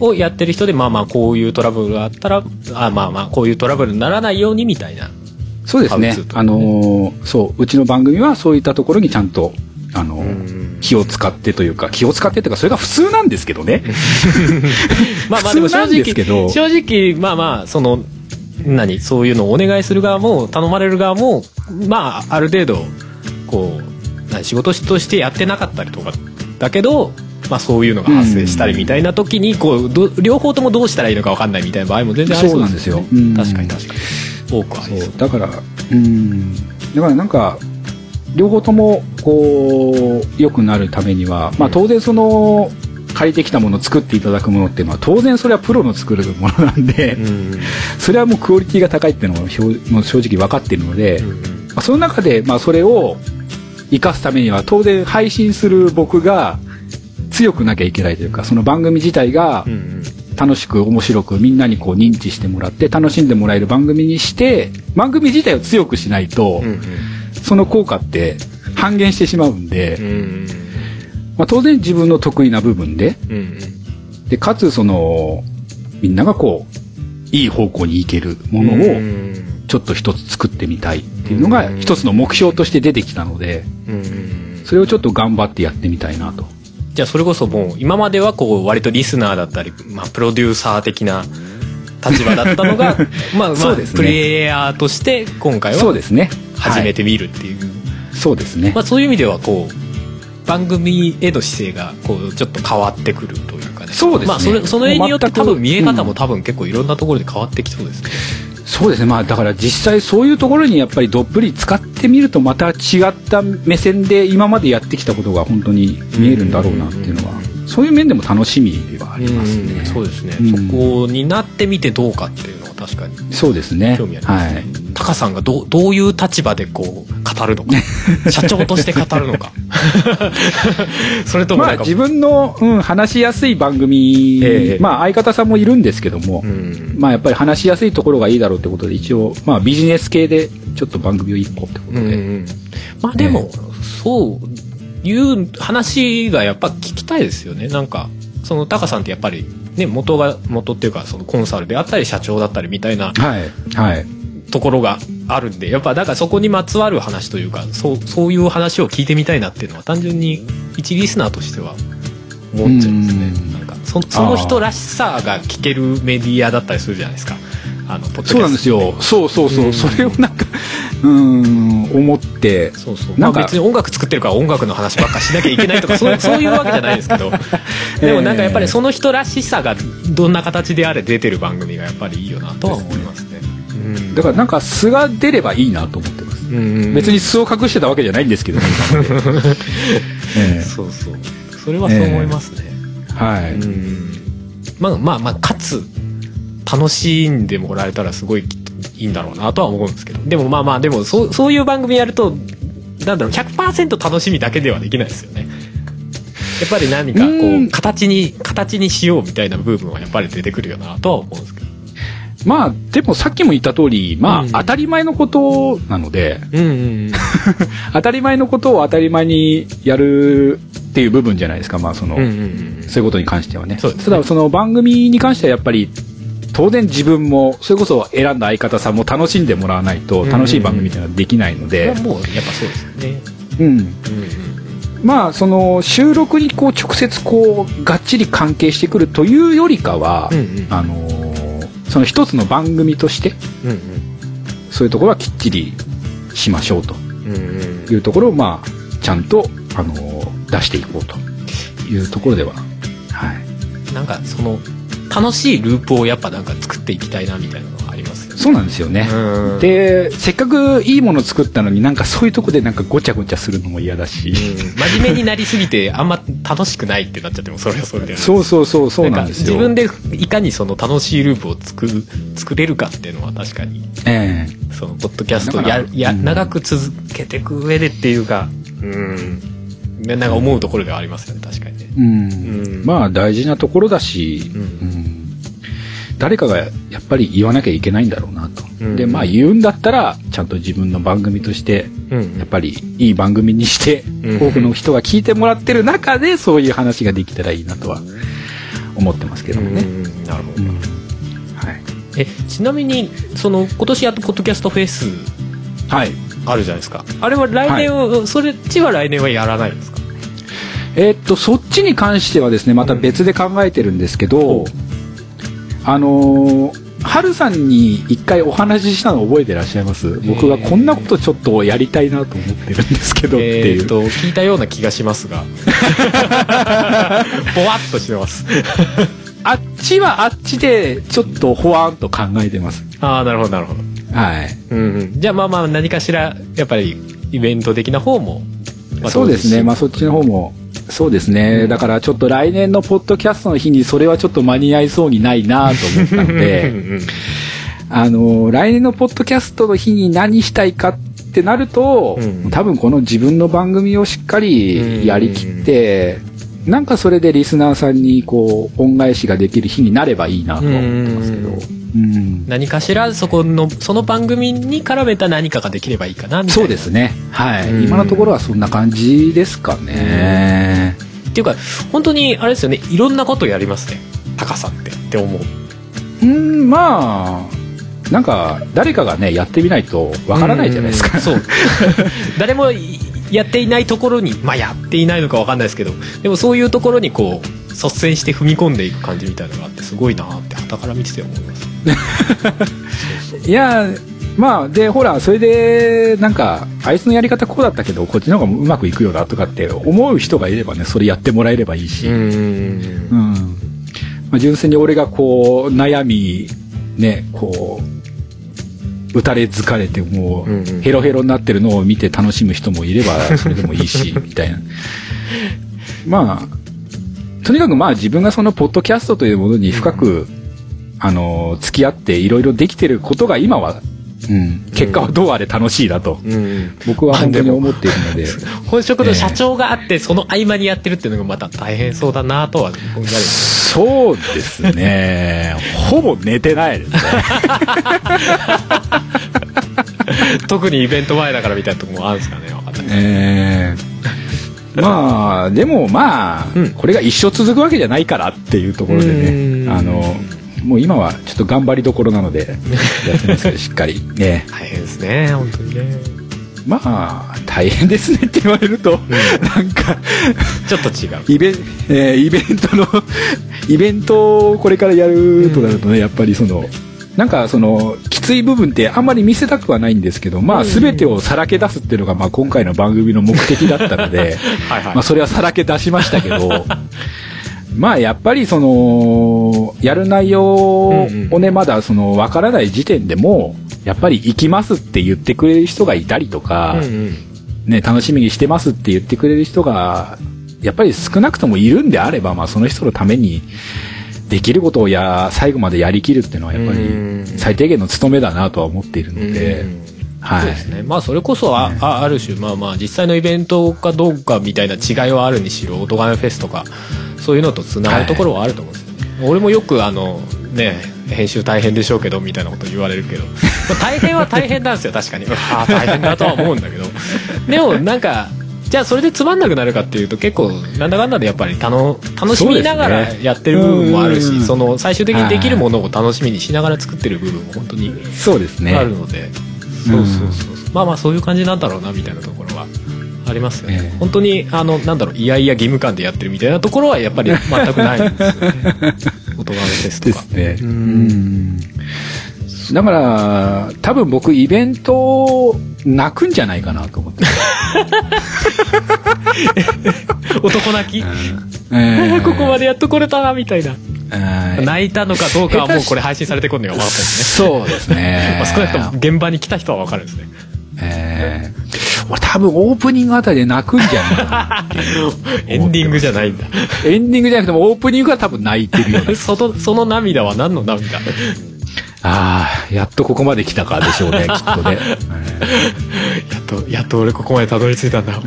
をやってる人でまあまあこういうトラブルがあったらあまあまあこういうトラブルにならないようにみたいな。そうですね。ハウツーとかあのーそううちの番組はそういったところにちゃんとあのーうん。気を使ってというか気を使ってというかそれが普通なんですけどね。<laughs> まあまあでも正直正直まあまあその何そういうのをお願いする側も頼まれる側もまあある程度こう何仕事としてやってなかったりとかだけどまあそういうのが発生したりみたいな時にこうど両方ともどうしたらいいのか分かんないみたいな場合も全然ありそうなんですよ。うん。確かに確かに。多くはありそう。そう。だからうん。だからなんか両方ともこう良くなるためには、まあ、当然その借りてきたものを作っていただくものっていうのは当然それはプロの作るものなんで、うん。それはもうクオリティが高いっていうのが表もう正直分かっているので、うん。まあ、その中でまあそれを生かすためには当然配信する僕が強くなきゃいけないというかその番組自体が楽しく面白くみんなにこう認知してもらって楽しんでもらえる番組にして番組自体を強くしないと、うん。その効果って半減してしまうんで、うんうんまあ、当然自分の得意な部分でうんうん。でかつそのみんながこういい方向に行けるものうをん。ちょっと一つ作ってみたいっていうのがうん。一つの目標として出てきたのでそれをちょっと頑張ってやってみたいなと。じゃあそれこそもう今まではこう割とリスナーだったり、まあ、プロデューサー的な立場だったのが <laughs> まあまあそうですね。プレイヤーとして今回はそうですね。初めて見るっていう、はいそうですね。ま。あ、そういう意味ではこう番組への姿勢がこうちょっと変わってくるというかね。そうですね。まあ、それそれによって多分見え方うん。も多分結構いろんなところで変わってきそうですね、そうですね。まあだから実際そういうところにやっぱりどっぷり使ってみるとまた違った目線で今までやってきたことが本当に見えるんだろうなっていうのは、そういう面でも楽しみではありますね。そうですね、うん。そこになってみてどうかっていう確かに。そうですね。興味あります、はねい。タカさんがどうどういう立場でこう語るのか。<laughs> 社長として語るのか。<laughs> それともまあ自分の、うん、話しやすい番組、ええ。まあ相方さんもいるんですけども、うん。まあやっぱり話しやすいところがいいだろうってことで一応、まあビジネス系でちょっと番組を一個ってことで。うんうんまあでも、そういう話がやっぱ聞きたいですよね。なんかそのタカさんってやっぱりね元が元っていうかそのコンサルであったり社長だったりみたいなはい。はい。ところがあるんでやっぱだからそこにまつわる話というかそうそういう話を聞いてみたいなっていうのは単純に一リスナーとしては思っちゃうんですねうんなんかそその人らしさが聞けるメディアだったりするじゃないですかあのポッドキャストそうなんですよ。そうそうそう。うんそれをなんか、うん、思って、そうそう。まあなんか。別に音楽作ってるから音楽の話ばっかしなきゃいけないとかそう <laughs> そういうわけじゃないですけど。でもなんかやっぱりその人らしさがどんな形であれ出てる番組がやっぱりいいよなとは思いますね。うん。だからなんか素が出ればいいなと思ってます。うん。別に素を隠してたわけじゃないんですけど <laughs> ね。そうそう。それはそう思いますね。えはい。うん。まあまあまあかつ。楽しんでもらえたらすごいいいんだろうなとは思うんですけど。でもまあまあでもそうそういう番組やるとなんだろう100%楽しみだけではできないですよね。やっぱり何かこううん。形に形にしようみたいな部分はやっぱり出てくるよなとは思うんですけど。まあ、でもさっきも言った通り、まあ、うん。当たり前のことなので、うんうん <laughs> 当たり前のことを当たり前にやるっていう部分じゃないですか、まあ、その、うんうんうんそういうことに関してはね。ね。ただ、その番組に関してはやっぱり、当然自分も、それこそ選んだ相方さんも楽しんでもらわないと、楽しい番組っていうのはできないので、もうやっぱそうですよね。うん。まあ、その、収録にこう、直接こう、がっちり関係してくるというよりかは、うんうん。あのーその一つの番組として、うんうん。そういうところはきっちりしましょうと。いうところを、まあ、ちゃんと、あのー出していこうというところでは、はい。なんかその楽しいループをやっぱなんか作っていきたいなみたいなのはありますよね。そうなんですよね。うん。で、せっかくいいもの作ったのになんかそういうとこでなんかごちゃごちゃするのも嫌だし。真面目になりすぎてあんま楽しくないってなっちゃってもそれはそれで。そうそうそうそうなんかですよ。自分でいかにその楽しいループを作る作れるかっていうのは確かに。ええ。そのポッドキャストややうん。長く続けていく上でっていうかうん。ねなんか思うところではありますよね。確かにね。うん。うん。まあ大事なところだし、うん。うん誰かがやっぱり言わなきゃいけないんだろうなと。うん。で、まあ言うんだったら、ちゃんと自分の番組として、うん。やっぱりいい番組にして、うん。多くの人が聞いてもらってる中で、そういう話ができたらいいなとは思ってますけどもね。うん。なるほど、うん。はい。えちなみにその今年やったポッドキャストフェスはい。あるじゃないですか。あれは来年は、それっちは来年はやらないんですか？えーっと、そっちに関してはですね、また別で考えてるんですけど、あのー、ハルさんに一回お話ししたの覚えてらっしゃいます？僕がこんなことちょっとやりたいなと思ってるんですけどっていう。えー、と聞いたような気がしますが <laughs> ぼわっとしてますあっちはあっちでちょっとほわんと考えてます。ああなるほどなるほど、はい。うんうん、じゃあまあまあ何かしらやっぱりイベント的な方も、まあそうですね。まあそっちの方もも。そうですね。だからちょっと来年のポッドキャストの日にそれはちょっと間に合いそうにないなと思ったので、あの、来年のポッドキャストの日に何したいかってなると、うん多分この自分の番組をしっかりやりきって、なんかそれでリスナーさんにこう、恩返しができる日になればいいなと思ってますけど。うん。何かしらそこのその番組に絡めた何かができればいいかなみたいな。そうですね。はい。うん。今のところはそんな感じですかね。っていうか本当にあれですよね。いろんなことやりますね。タカさんって。って思う。うん、まあ、なんか、誰かがね、やってみないとわからないじゃないですか。うんそう。<laughs> 誰もやっていないところにまあやっていないのかわかんないですけど。でもそういうところにこう率先して踏み込んでいく感じみたいなのがあってすごいなって傍から見てて思います <laughs> いや、まあ、で、ほら、それで、なんか、あいつのやり方こうだったけど、こっちの方がうまくいくよなとかって思う人がいればね、それやってもらえればいいし。うん。んまあ、純粋に俺がこう、悩み、ね、こう、打たれ疲れてもう、ヘロヘロになってるのを見て楽しむ人もいれば、それでもいいし、みたいな。<laughs> まあ、とにかくまあ自分がそのポッドキャストというものに深く、あの、付き合っていろいろできてることが今は、うん、結果はどうあれ楽しいだと、うん。僕は本当に思っているので、<laughs> 本職の社長があってその合間にやってるっていうのがまた大変そうだなとはそうですね、ほぼ寝てないですね。<laughs> 特にイベント前だからみたいなとこもあるんですかねわかんないえーまあ、でもまあ、うんこれが一生続くわけじゃないからっていうところでうね、んあの、もう今はちょっと頑張りどころなので、やってますけど、しっかり。ね。大変ですね本当にねまあ、大変ですねって言われると、なんか、ちょっと違うイベン、えーイベントの、イベントをこれからやるとなるとね、やっぱりその、なんかその、きつい部分ってあんまり見せたくはないんですけど、まあ全てをさらけ出すっていうのが、まあ今回の番組の目的だったので、<laughs> はいはい。まあそれはさらけ出しましたけど、<laughs> まあやっぱりその、やる内容をね、まだその、わからない時点でも、やっぱり行きますって言ってくれる人がいたりとか、ね、楽しみにしてますって言ってくれる人が、やっぱり少なくともいるんであれば、まあその人のために、できることをや、最後までやりきるっていうのはやっぱりうん。最低限の務めだなとは思っているので、うん。はい。そうですね。まあそれこそあ,、あある種まあまあ実際のイベントかどうかみたいな違いはあるにしろ音ガメフェスとかそういうのとつながるところはあると思うんですよ、俺もよくあのね編集大変でしょうけどみたいなこと言われるけど、<laughs> まあ大変は大変なんですよ確かに。ああ大変だとは思うんだけど。でもなんかじゃあそれでつまんなくなるかっていうと結構なんだかんだでやっぱり楽楽しみながらやってる部分もあるしそ,、うん。うんうんの最終的にできるものを楽しみにしながら作ってる部分も本当にそうですね。あるので、そうそうそうそう。まあまあそういう感じなんだろうなみたいなところはありますよね、ええ。本当にあのなんだろういやいや義務感でやってるみたいなところはやっぱり全くないんですよね <laughs> とか。ですね。だから、多分僕イベント泣くんじゃないかなと思って。<laughs> <laughs> 男泣き、えー。<laughs> ここまでやっとこれたなみたいな。はい泣いたのかどうかはもうこれ配信されてこんのが分かったですね。そうですね。まあ、少なくとも現場に来た人は分かるんですね。えー。俺多分オープニングあたりで泣くんじゃない <laughs> エンディングじゃないんだ。エンディングじゃなくてもオープニングが多分泣いてるようなそのその涙は何の涙？ああやっとここまで来たかでしょうね <laughs> きっとね、やっとやっと俺ここまでたどり着いたんだ。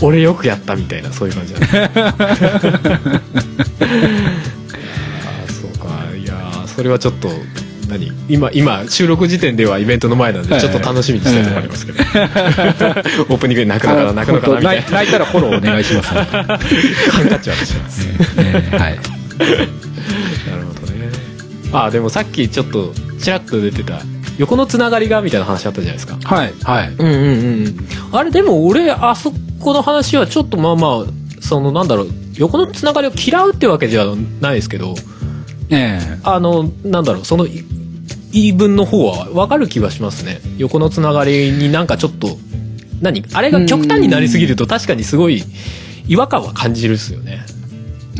お俺よくやったみたいなそういう感じだね。<laughs> ああそうか。いやーそれはちょっと何？今今収録時点ではイベントの前なんではいちょっと楽しみにしてるとこありますけど。オープニングで泣くのかな泣くのかなみたいな。泣いたらフォローお願いします、ね <laughs> ハンカチ渡します。ねはい。ほどねあでもさっきちょっとちらっと出てた横のつながりがみたいな話あったじゃないですか。はいはい。うんうんうんあれでも俺あそこの話はちょっとまあまあそのなんだろう横のつながりを嫌うってわけじゃないですけどええ。あのなんだろうそのい言い分の方は分かる気はしますね。横のつながりになんかちょっと何？あれが極端になりすぎると確かにすごい違和感は感じるっすよね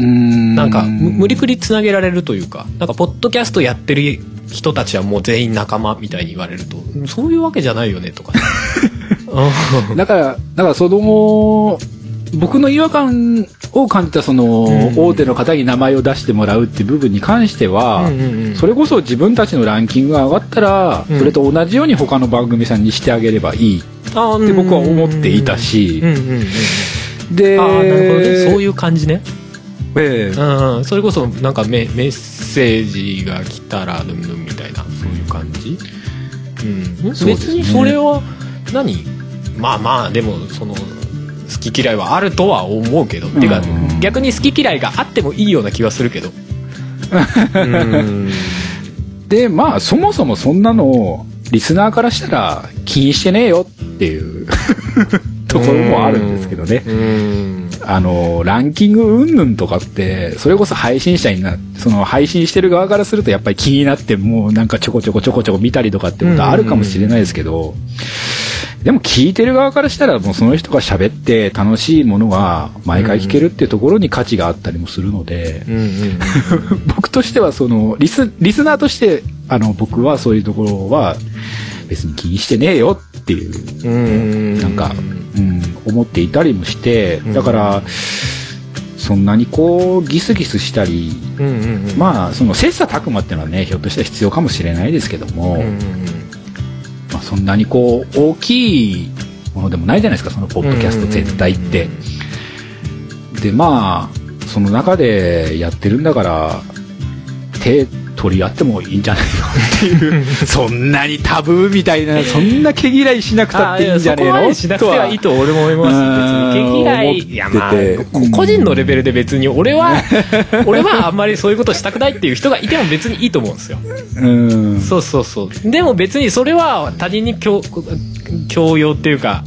ん。なんかむ無理くりつなげられるというかなんかポッドキャストやってる人たちはもう全員仲間みたいに言われるとうんそういうわけじゃないよねとか。<laughs> うん。だから、だからその、僕の違和感を感じたその、うん。大手の方に名前を出してもらうっていう部分に関しては、それこそ自分たちのランキングが上がったら、うん。それと同じように他の番組さんにしてあげればいいあって僕は思っていたしで、ああなるほどね。そういう感じねええ。うんうん。それこそなんかメメッセージが来たらぬんぬんみたいなそういう感じ？うん。別にそれは何？まあまあでもその好き嫌いはあるとは思うけど、てかうん逆に好き嫌いがあってもいいような気はするけど。うん。<laughs> で、まあ、そもそもそんなのを、リスナーからしたら気にしてねえよっていう <laughs> ところもあるんですけどね。うんあの、ランキング云々とかって、それこそ配信者にな、その配信してる側からするとやっぱり気になって、もうなんかちょこちょこちょこちょこ見たりとかってことはあるかもしれないですけど、でも聞いてる側からしたらもうその人が喋って楽しいものが毎回聞けるっていうところに価値があったりもするので、僕としてはその、リス、リスナーとして、あの、僕はそういうところは別に気にしてねえよっていううんうんなんか、うん、思っていたりもしてうん。だから、そんなにこうギスギスしたりまあその切磋琢磨っていうのはねひょっとしたら必要かもしれないですけども、まあ、そんなにこう大きいものでもないじゃないですかそのポッドキャスト絶対って。でまあその中でやってるんだから手取り合ってもいいんじゃないのっていう <laughs> そんなにタブーみたいなそんな毛嫌いしなくたっていいんじゃねえの？しなくてはいいと俺も思います。別に毛嫌い。いやまあこ個人のレベルで別に俺は <laughs> 俺はあんまりそういうことしたくないっていう人がいても別にいいと思うんですよ。うん。そうそうそう。でも別にそれは他人に強強要っていうか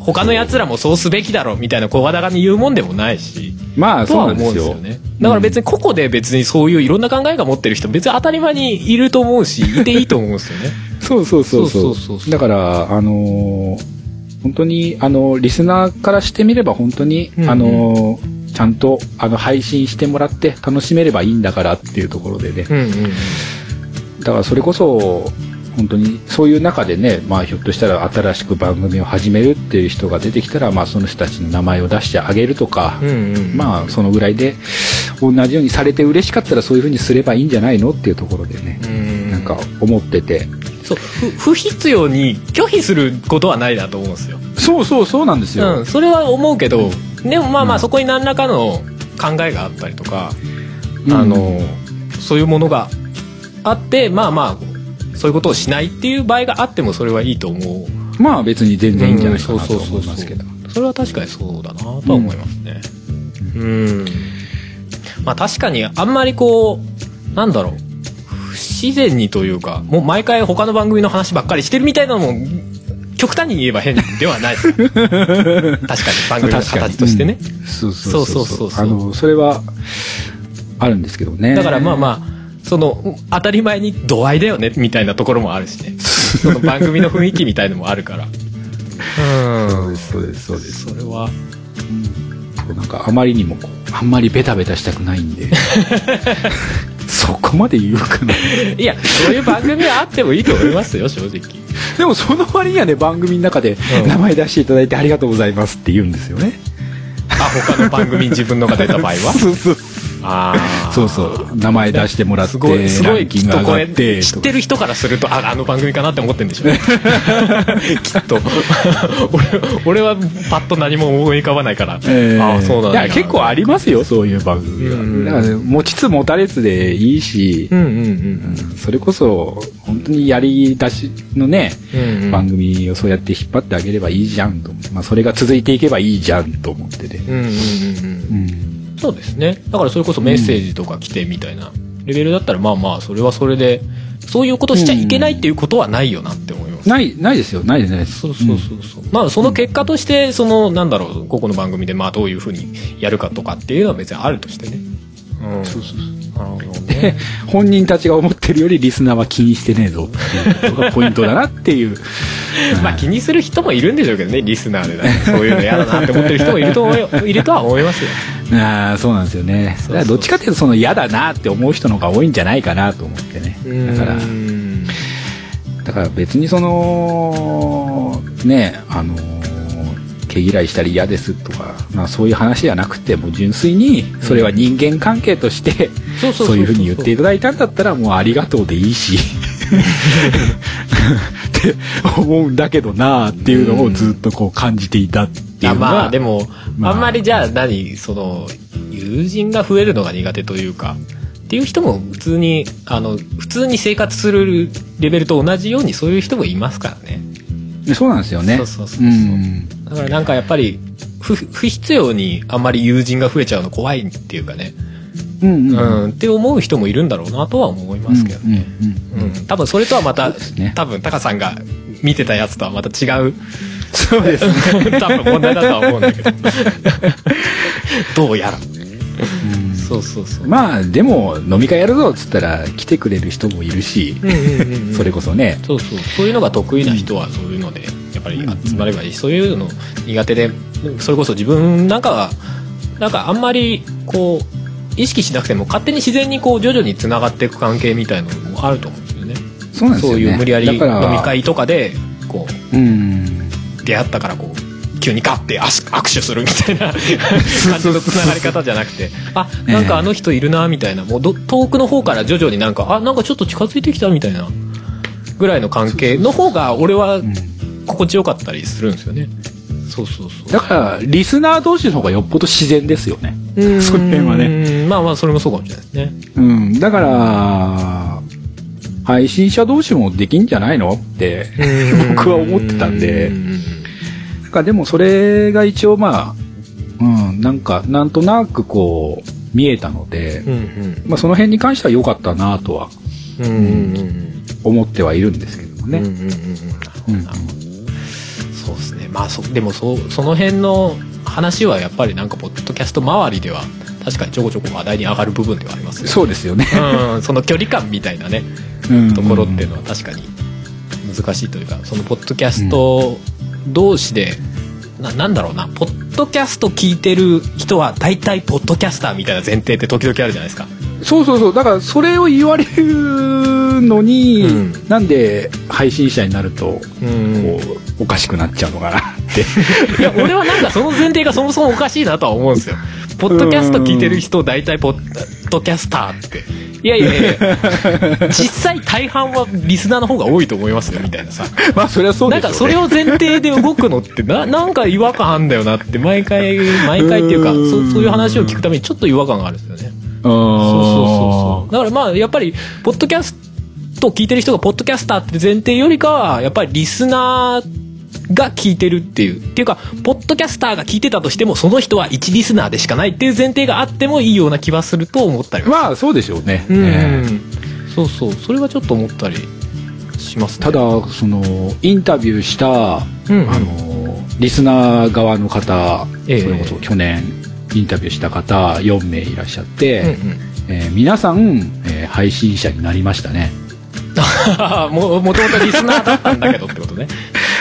他の奴らもそうすべきだろみたいな小肌に言うもんでもないし。まあそうなんですよ。ねだから別に個々で別にそういういろんな考えが持ってる人別に当たり前にいると思うし <laughs> いていいと思うんですよね。そうそうそうそそう。だからあのー本当にあのリスナーからしてみれば本当に、うんうん。あのーちゃんとあの配信してもらって楽しめればいいんだからっていうところでね。うんうん。だからそれこそ本当にそういう中でね、まあ、ひょっとしたら新しく番組を始めるっていう人が出てきたら、まあ、その人たちの名前を出してあげるとか、うんうんまあそのぐらいで同じようにされて嬉しかったらそういうふうにすればいいんじゃないのっていうところでね、うん。なんか思ってて。そう不不必要に拒否することはないなと思うんですよ、そうそうそうなんですよ、うん、それは思うけどでもまあまうん。あそこに何らかの考えがあったりとか、うん。あのそういうものがあってまあまあそういうことをしないっていう場合があってもそれはいいと思う。まあ別に全然いいんじゃないかなとうんそうそうそうそう。思いますけど。それは確かにそうだなとは思いますね。うん、まあ確かにあんまりこうなんだろう。不自然にというかもう毎回他の番組の話ばっかりしてるみたいなのも極端に言えば変ではない。<laughs> 確かに番組の形としてね、そうそうそうそうそうそうそう。あのそれはあるんですけどね。だからまあまあその当たり前に度合いだよねみたいなところもあるしねその番組の雰囲気みたいのもあるからうんそうですそうですそうです。それはなんかあまりにもこうあんまりベタベタしたくないんで。<laughs> そこまで言うかな。いやそういう番組はあってもいいと思いますよ正直でもその割にはね番組の中でうん名前出していただいてありがとうございますって言うんですよね。あ他の番組に自分のが出た場合は？<laughs> そうそうああそうそう。名前出してもらってすごいすごいきっとこ知ってる人からするとああの番組かなって思ってるんでしょうね。<laughs> きっと。俺俺はパッと何も思い浮かばないから、えー。ああそうなんだ。いや結構ありますよそういう番組は、うん。だからね持ちつ持たれつでいいし、うんうんうんうん。それこそ本当にやり出しのね、うんうん。番組をそうやって引っ張ってあげればいいじゃんと思って、まあ、それが続いていけばいいじゃんと思ってて、うんうんうんうん。うんそうですね。だからそれこそメッセージとか来てみたいなレベルだったらまあまあそれはそれでそういうことしちゃいけないっていうことはないよなって思います、ないないですよ。ないですないです。そうそうそうそう、まあその結果としてそのなんだろうここの番組でまあどういうふうにやるかとかっていうのは別にあるとしてね。うん。そうそうそう。なるほどね。<laughs> 本人たちが思ってるよりリスナーは気にしてねえぞっていうのがポイントだなっていう。<laughs> まあ気にする人もいるんでしょうけどねリスナーで、ね、そういうの嫌だなって思ってる人もいると思いるとは思いますよああそうなんですよね。だからどっちかっていうとその嫌だなって思う人の方が多いんじゃないかなと思ってね。だからうんだから別にそのねあの毛嫌いしたり嫌ですとか、まあ、そういう話じゃなくてもう純粋にそれは人間関係としてそういうふうに言っていただいたんだったらもうありがとうでいいしって思うんだけどなあっていうのをずっとこう感じていたっていあうのが。まあでも、まあ。あんまりじゃあ何その友人が増えるのが苦手というかっていう人も普通にあの普通に生活するレベルと同じようにそういう人もいますからね。そうなんですよね。そうそうそうそう。んだからなんかやっぱり不不必要にあんまり友人が増えちゃうの怖いっていうかね、うんううん。んって思う人もいるんだろうなとは思いますけどね、うんうんうんうん多分それとはまた、ね。多分タカさんが見てたやつとはまた違う。そうですね。<laughs> 多分問題だとは思うんだけど。<laughs> どうやら。うん。そうそうそう。まあでも飲み会やるぞっつったら来てくれる人もいるし、それこそね。そうそう。そういうのが得意な人はそういうのでやっぱり集まればいい。しそういうの苦手でそれこそ自分なんかはなんかあんまりこう意識しなくても勝手に自然にこう徐々につながっていく関係みたいなのもあると思うそうなんですよね。そういう無理やり飲み会とかでこうん。う出会ったからこう急にガッて握握手するみたいな感じのつながり方じゃなくてあなんかあの人いるなみたいなもうど遠くの方から徐々になんかあなんかちょっと近づいてきたみたいなぐらいの関係の方が俺はうん。心地よかったりするんですよね。そうそうそう。だからリスナー同士の方がよっぽど自然ですよね。うん。その辺はね。まあまあそれもそうかもしれないですね。うん。だから配信者同士もできんじゃないのって僕は思ってたんで。うんなんかでもそれが一応まあうんなんかなんとなくこう見えたので、うんまあ、その辺に関しては良かったなとはうんうんうんうん。思ってはいるんですけどもね、うんうんうんうん。そうですね。まあそでもそその辺の話はやっぱりなんかポッドキャスト周りでは確かにちょこちょこ話題に上がる部分ではありますよそうですよね、うん、その距離感みたいなね。うんところっていうのは確かに難しいというかそのポッドキャスト同士で、ななんだろうな。ポッドキャスト聞いてる人は大体ポッドキャスターみたいな前提って時々あるじゃないですか。そうそうそう。だからそれを言われるのに、うん。なんで配信者になるとうん。こうおかしくなっちゃうのかなって。いや俺はなんかその前提がそもそもおかしいなとは思うんですよ。ポッドキャスト聞いてる人大体ポッドキャスターっていやいやいや実際大半はリスナーの方が多いと思いますよみたいなさ。<laughs> まあそれはそうでなんしょう、ね、かそれを前提で動くのってな <laughs> なんか違和感あんだよなって毎回毎回っていうかそそういう話を聞くためにちょっと違和感があるんですよね。そうそうそうそう。だからまあやっぱりポッドキャストを聞いてる人がポッドキャスターって前提よりかはやっぱりリスナーが聞いてるっていう。っていうかポッドキャスターが聞いてたとしてもその人は1リスナーでしかないっていう前提があってもいいような気はすると思ったりはまあそうでしょうね、うん、ええそうそう。それはちょっと思ったりしますね。ただそのインタビューした、うん。うんあのリスナー側の方、ええ。それこそ去年インタビューした方4名いらっしゃって、うんうん。えー皆さん、えー配信者になりましたね。<laughs> ももともとリスナーだったんだけどってことね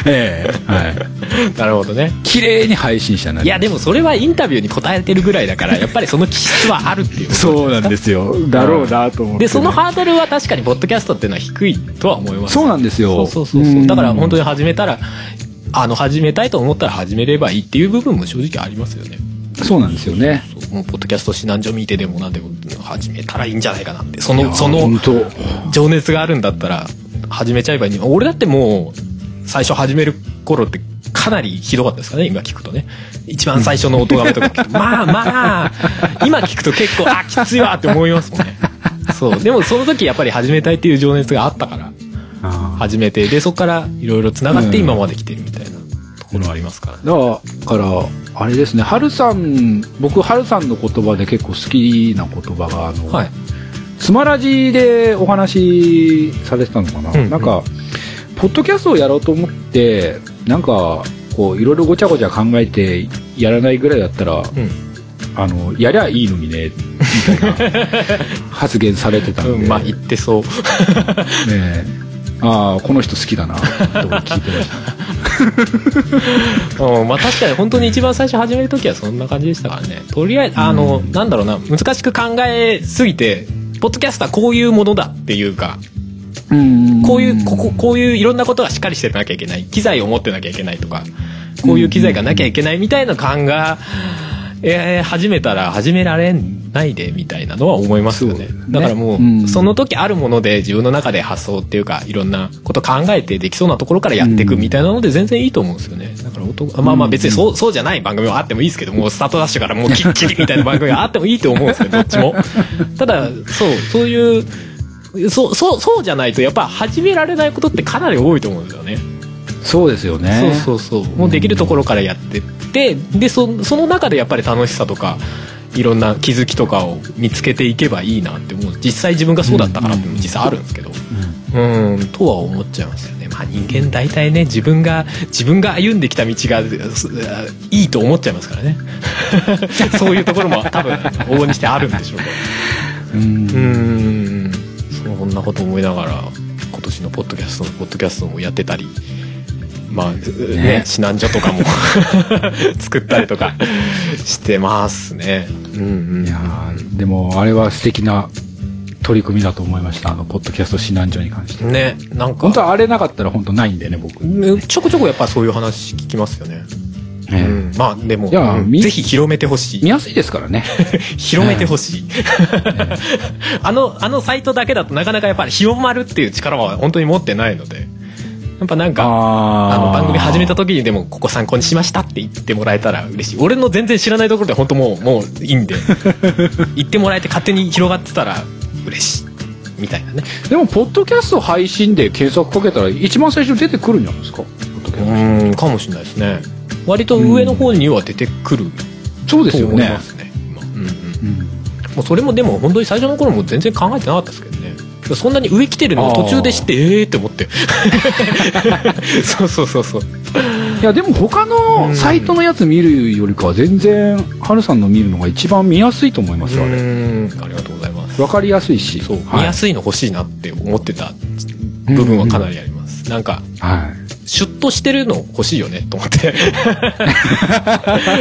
<laughs> ええはい。なるほどね。綺麗に配信者にないやでもそれはインタビューに答えてるぐらいだからやっぱりその気質はあるっていうたそうなんですよ。だろうなと思って、でそのハードルは確かにポッドキャストっていうのは低いとは思います。そうなんですよ。そうそうそうだから本当に始めたらあの始めたいと思ったら始めればいいっていう部分も正直ありますよね。そうなんですよね。そうもうポッドキャスト指南所見てでもなんでも始めたらいいんじゃないかなって。そのその情熱があるんだったら始めちゃえばいい俺だってもう最初始める頃ってかなりひどかったですかね今聞くとね。一番最初の音がめとか聞くとまあまあ今聞くと結構あきついわって思いますもんね。そう。でもその時やっぱり始めたいっていう情熱があったからあ始めてでそこからいろいろつながって今まで来てるみたいな。とこころありますからね。だから、あれですね、ハルさん、僕、ハルさんの言葉で結構好きな言葉が、あの、はい。スマラジでお話しされてたのかな、うんうん。なんか、ポッドキャストをやろうと思って、なんか、こう、いろいろごちゃごちゃ考えてやらないぐらいだったら、うん。あの、やりゃいいのにね、みたいな発言されてたんで、<laughs> うん、まあ言ってそう。<laughs> ねえああ、この人好きだな、と聞いてました。<laughs> うん、まあ確かに本当に一番最初始める時はそんな感じでしたからね。とりあえず、あの、うんなんだろうな、難しく考えすぎて、ポッドキャストはこういうものだっていうか、うんこういう、ここ、こういういろんなことがしっかりしてなきゃいけない。機材を持ってなきゃいけないとか、こういう機材がなきゃいけないみたいな感が、えー始めたら始められないでみたいなのは思いますよね。ね。だからもう、うん。その時あるもので自分の中で発想っていうかいろんなこと考えてできそうなところからやっていくみたいなので全然いいと思うんですよね。だから音まあまあ別にそうそうじゃない番組はあってもいいですけどもうスタートダッシュからもうきっちりみたいな番組があってもいいと思うんですよどっちも。ただそうそういうそうそうそうじゃないとやっぱ始められないことってかなり多いと思うんですよね。そうですよね。そうそうそう。もうできるところからやってってでそその中でやっぱり楽しさとかいろんな気づきとかを見つけていけばいいなって思う。実際自分がそうだったからって実際あるんですけど。うん。とは思っちゃいますよね。まあ人間大体ね自分が自分が歩んできた道がすいいと思っちゃいますからね。<laughs> そういうところも多分往々にしてあるんでしょうけど。うんうんなこと思いながら今年のポッドキャストのポッドキャストもやってたりまあねね指南所とかも <laughs> 作ったりとかしてますねうんうんいやーでも、あれは素敵な取り組みだと思いました。あの、ポッドキャスト指南所に関して。ねなんか本当はあれなかったら本当ないんでね、僕。ねちょこちょこやっぱそういう話聞きますよね、ええ。うん、まあでもぜひ広めてほしい。見やすいですからね。<laughs> 広めてほしい。<laughs> あのあのサイトだけだとなかなかやっぱり広まるっていう力は本当に持ってないので。やっぱなんかああの番組始めた時にでもここ参考にしましたって言ってもらえたら嬉しい。俺の全然知らないところで本当もうもういいんで。<laughs> 言ってもらえて勝手に広がってたら嬉しい。みたいなね。でも、ポッドキャスト配信で検索かけたら一番最初出てくるんじゃないですか？ポッドキャスト。うんかもしれないですね割と上の方には出てくるとそうですよね。ま。すね今。うんうん。うんもうそれもでも本当に最初の頃も全然考えてなかったですけどね。そんなに上来てるのを途中で知ってええーって思って。<laughs> そうそうそうそう。いや、でも他のサイトのやつ見るよりかは全然、ハルさんの見るのが一番見やすいと思いますよ、あれ。うん。ありがとうございます。わかりやすいし。そう、はい見やすいの欲しいなって思ってた部分はかなりあります、なんかはい。シュッとしてるの欲しいよねと思って。<laughs>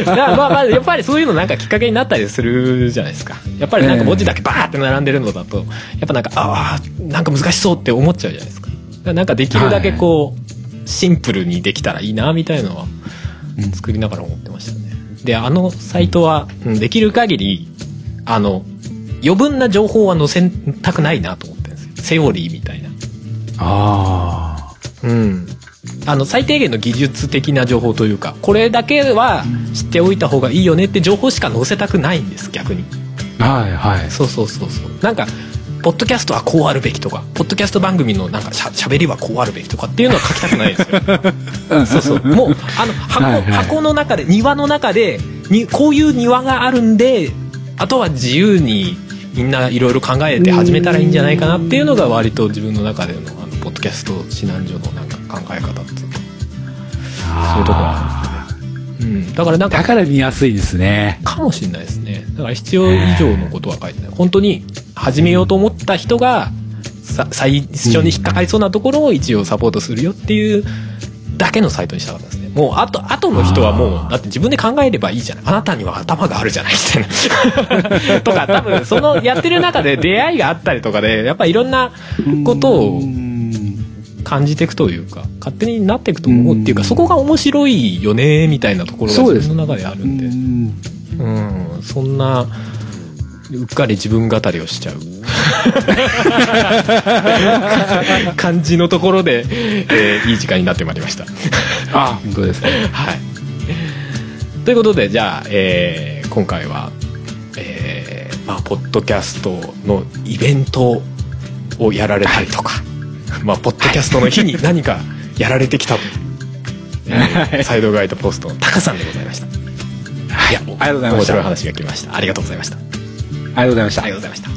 まあまあやっぱりそういうのなんかきっかけになったりするじゃないですか。やっぱりなんか文字だけバーって並んでるのだとやっぱなんかああなんか難しそうって思っちゃうじゃないですか。なんかできるだけこう、シンプルにできたらいいなみたいなのはうん作りながら思ってましたね。であのサイトは、うんできる限りあの余分な情報は載せたくないなと思ってるんですよ。セオリーみたいな。あうん、あの最低限の技術的な情報というかこれだけは知っておいた方がいいよねって情報しか載せたくないんです逆にあ。はいはい。そうそうそうそうなんかポッドキャストはこうあるべきとかポッドキャスト番組のなんかしゃしゃべりはこうあるべきとかっていうのは書きたくないですよ <laughs> そうそうもうあの箱,、はいはい箱の中で庭の中でにこういう庭があるんであとは自由にみんないろいろ考えて始めたらいいんじゃないかなっていうのが割と自分の中でのあのキャスト指南所のなんか考え方っていうかそういうところあるんですね、うん、だからなんかだから見やすいですね。かもしれないですね。だから必要以上のことは書いてない。本当に始めようと思った人がさ最初に引っかかりそうなところを一応サポートするよっていうだけのサイトにしたかったですね。もうあと後の人はもうだって自分で考えればいいじゃない。あなたには頭があるじゃないみたいな。<laughs> とか多分そのやってる中で出会いがあったりとかでやっぱいろんなことをうん感じていくというか勝手になっていくと思うっていうかそこが面白いよねみたいなところが自分の中であるんで。うん。うん、そんなうっかり自分語りをしちゃう。<laughs> 感じのところで、えーいい時間になってまいりました。あ、本当ですね。はい、ということでじゃあ、えー今回は、えーまあ、ポッドキャストのイベントをやられたりとか、まあ、ポッドキャストの日に何かやられてきたとえーサイドガイドポストのタカさんでございました。はい。いや、ありがとうございました。面白いあり話が来ました。ありがとうございました。あがとうございましたりが。とうございました。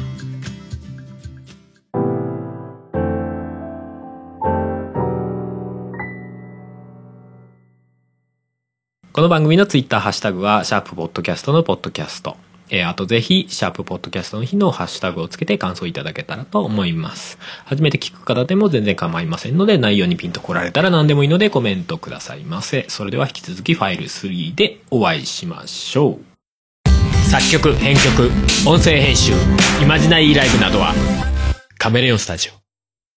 この番組のツイッターハッシュタグは、シャープポッドキャストのポッドキャスト。えーあとぜひ、シャープポッドキャストの日のハッシュタグをつけて感想いただけたらと思います。初めて聞く方でも全然構いませんので、内容にピンと来られたら何でもいいのでコメントくださいませ。それでは引き続きファイル3でお会いしましょう。作曲、編曲、音声編集、イマジナリーライブなどは、カメレオンスタジオ。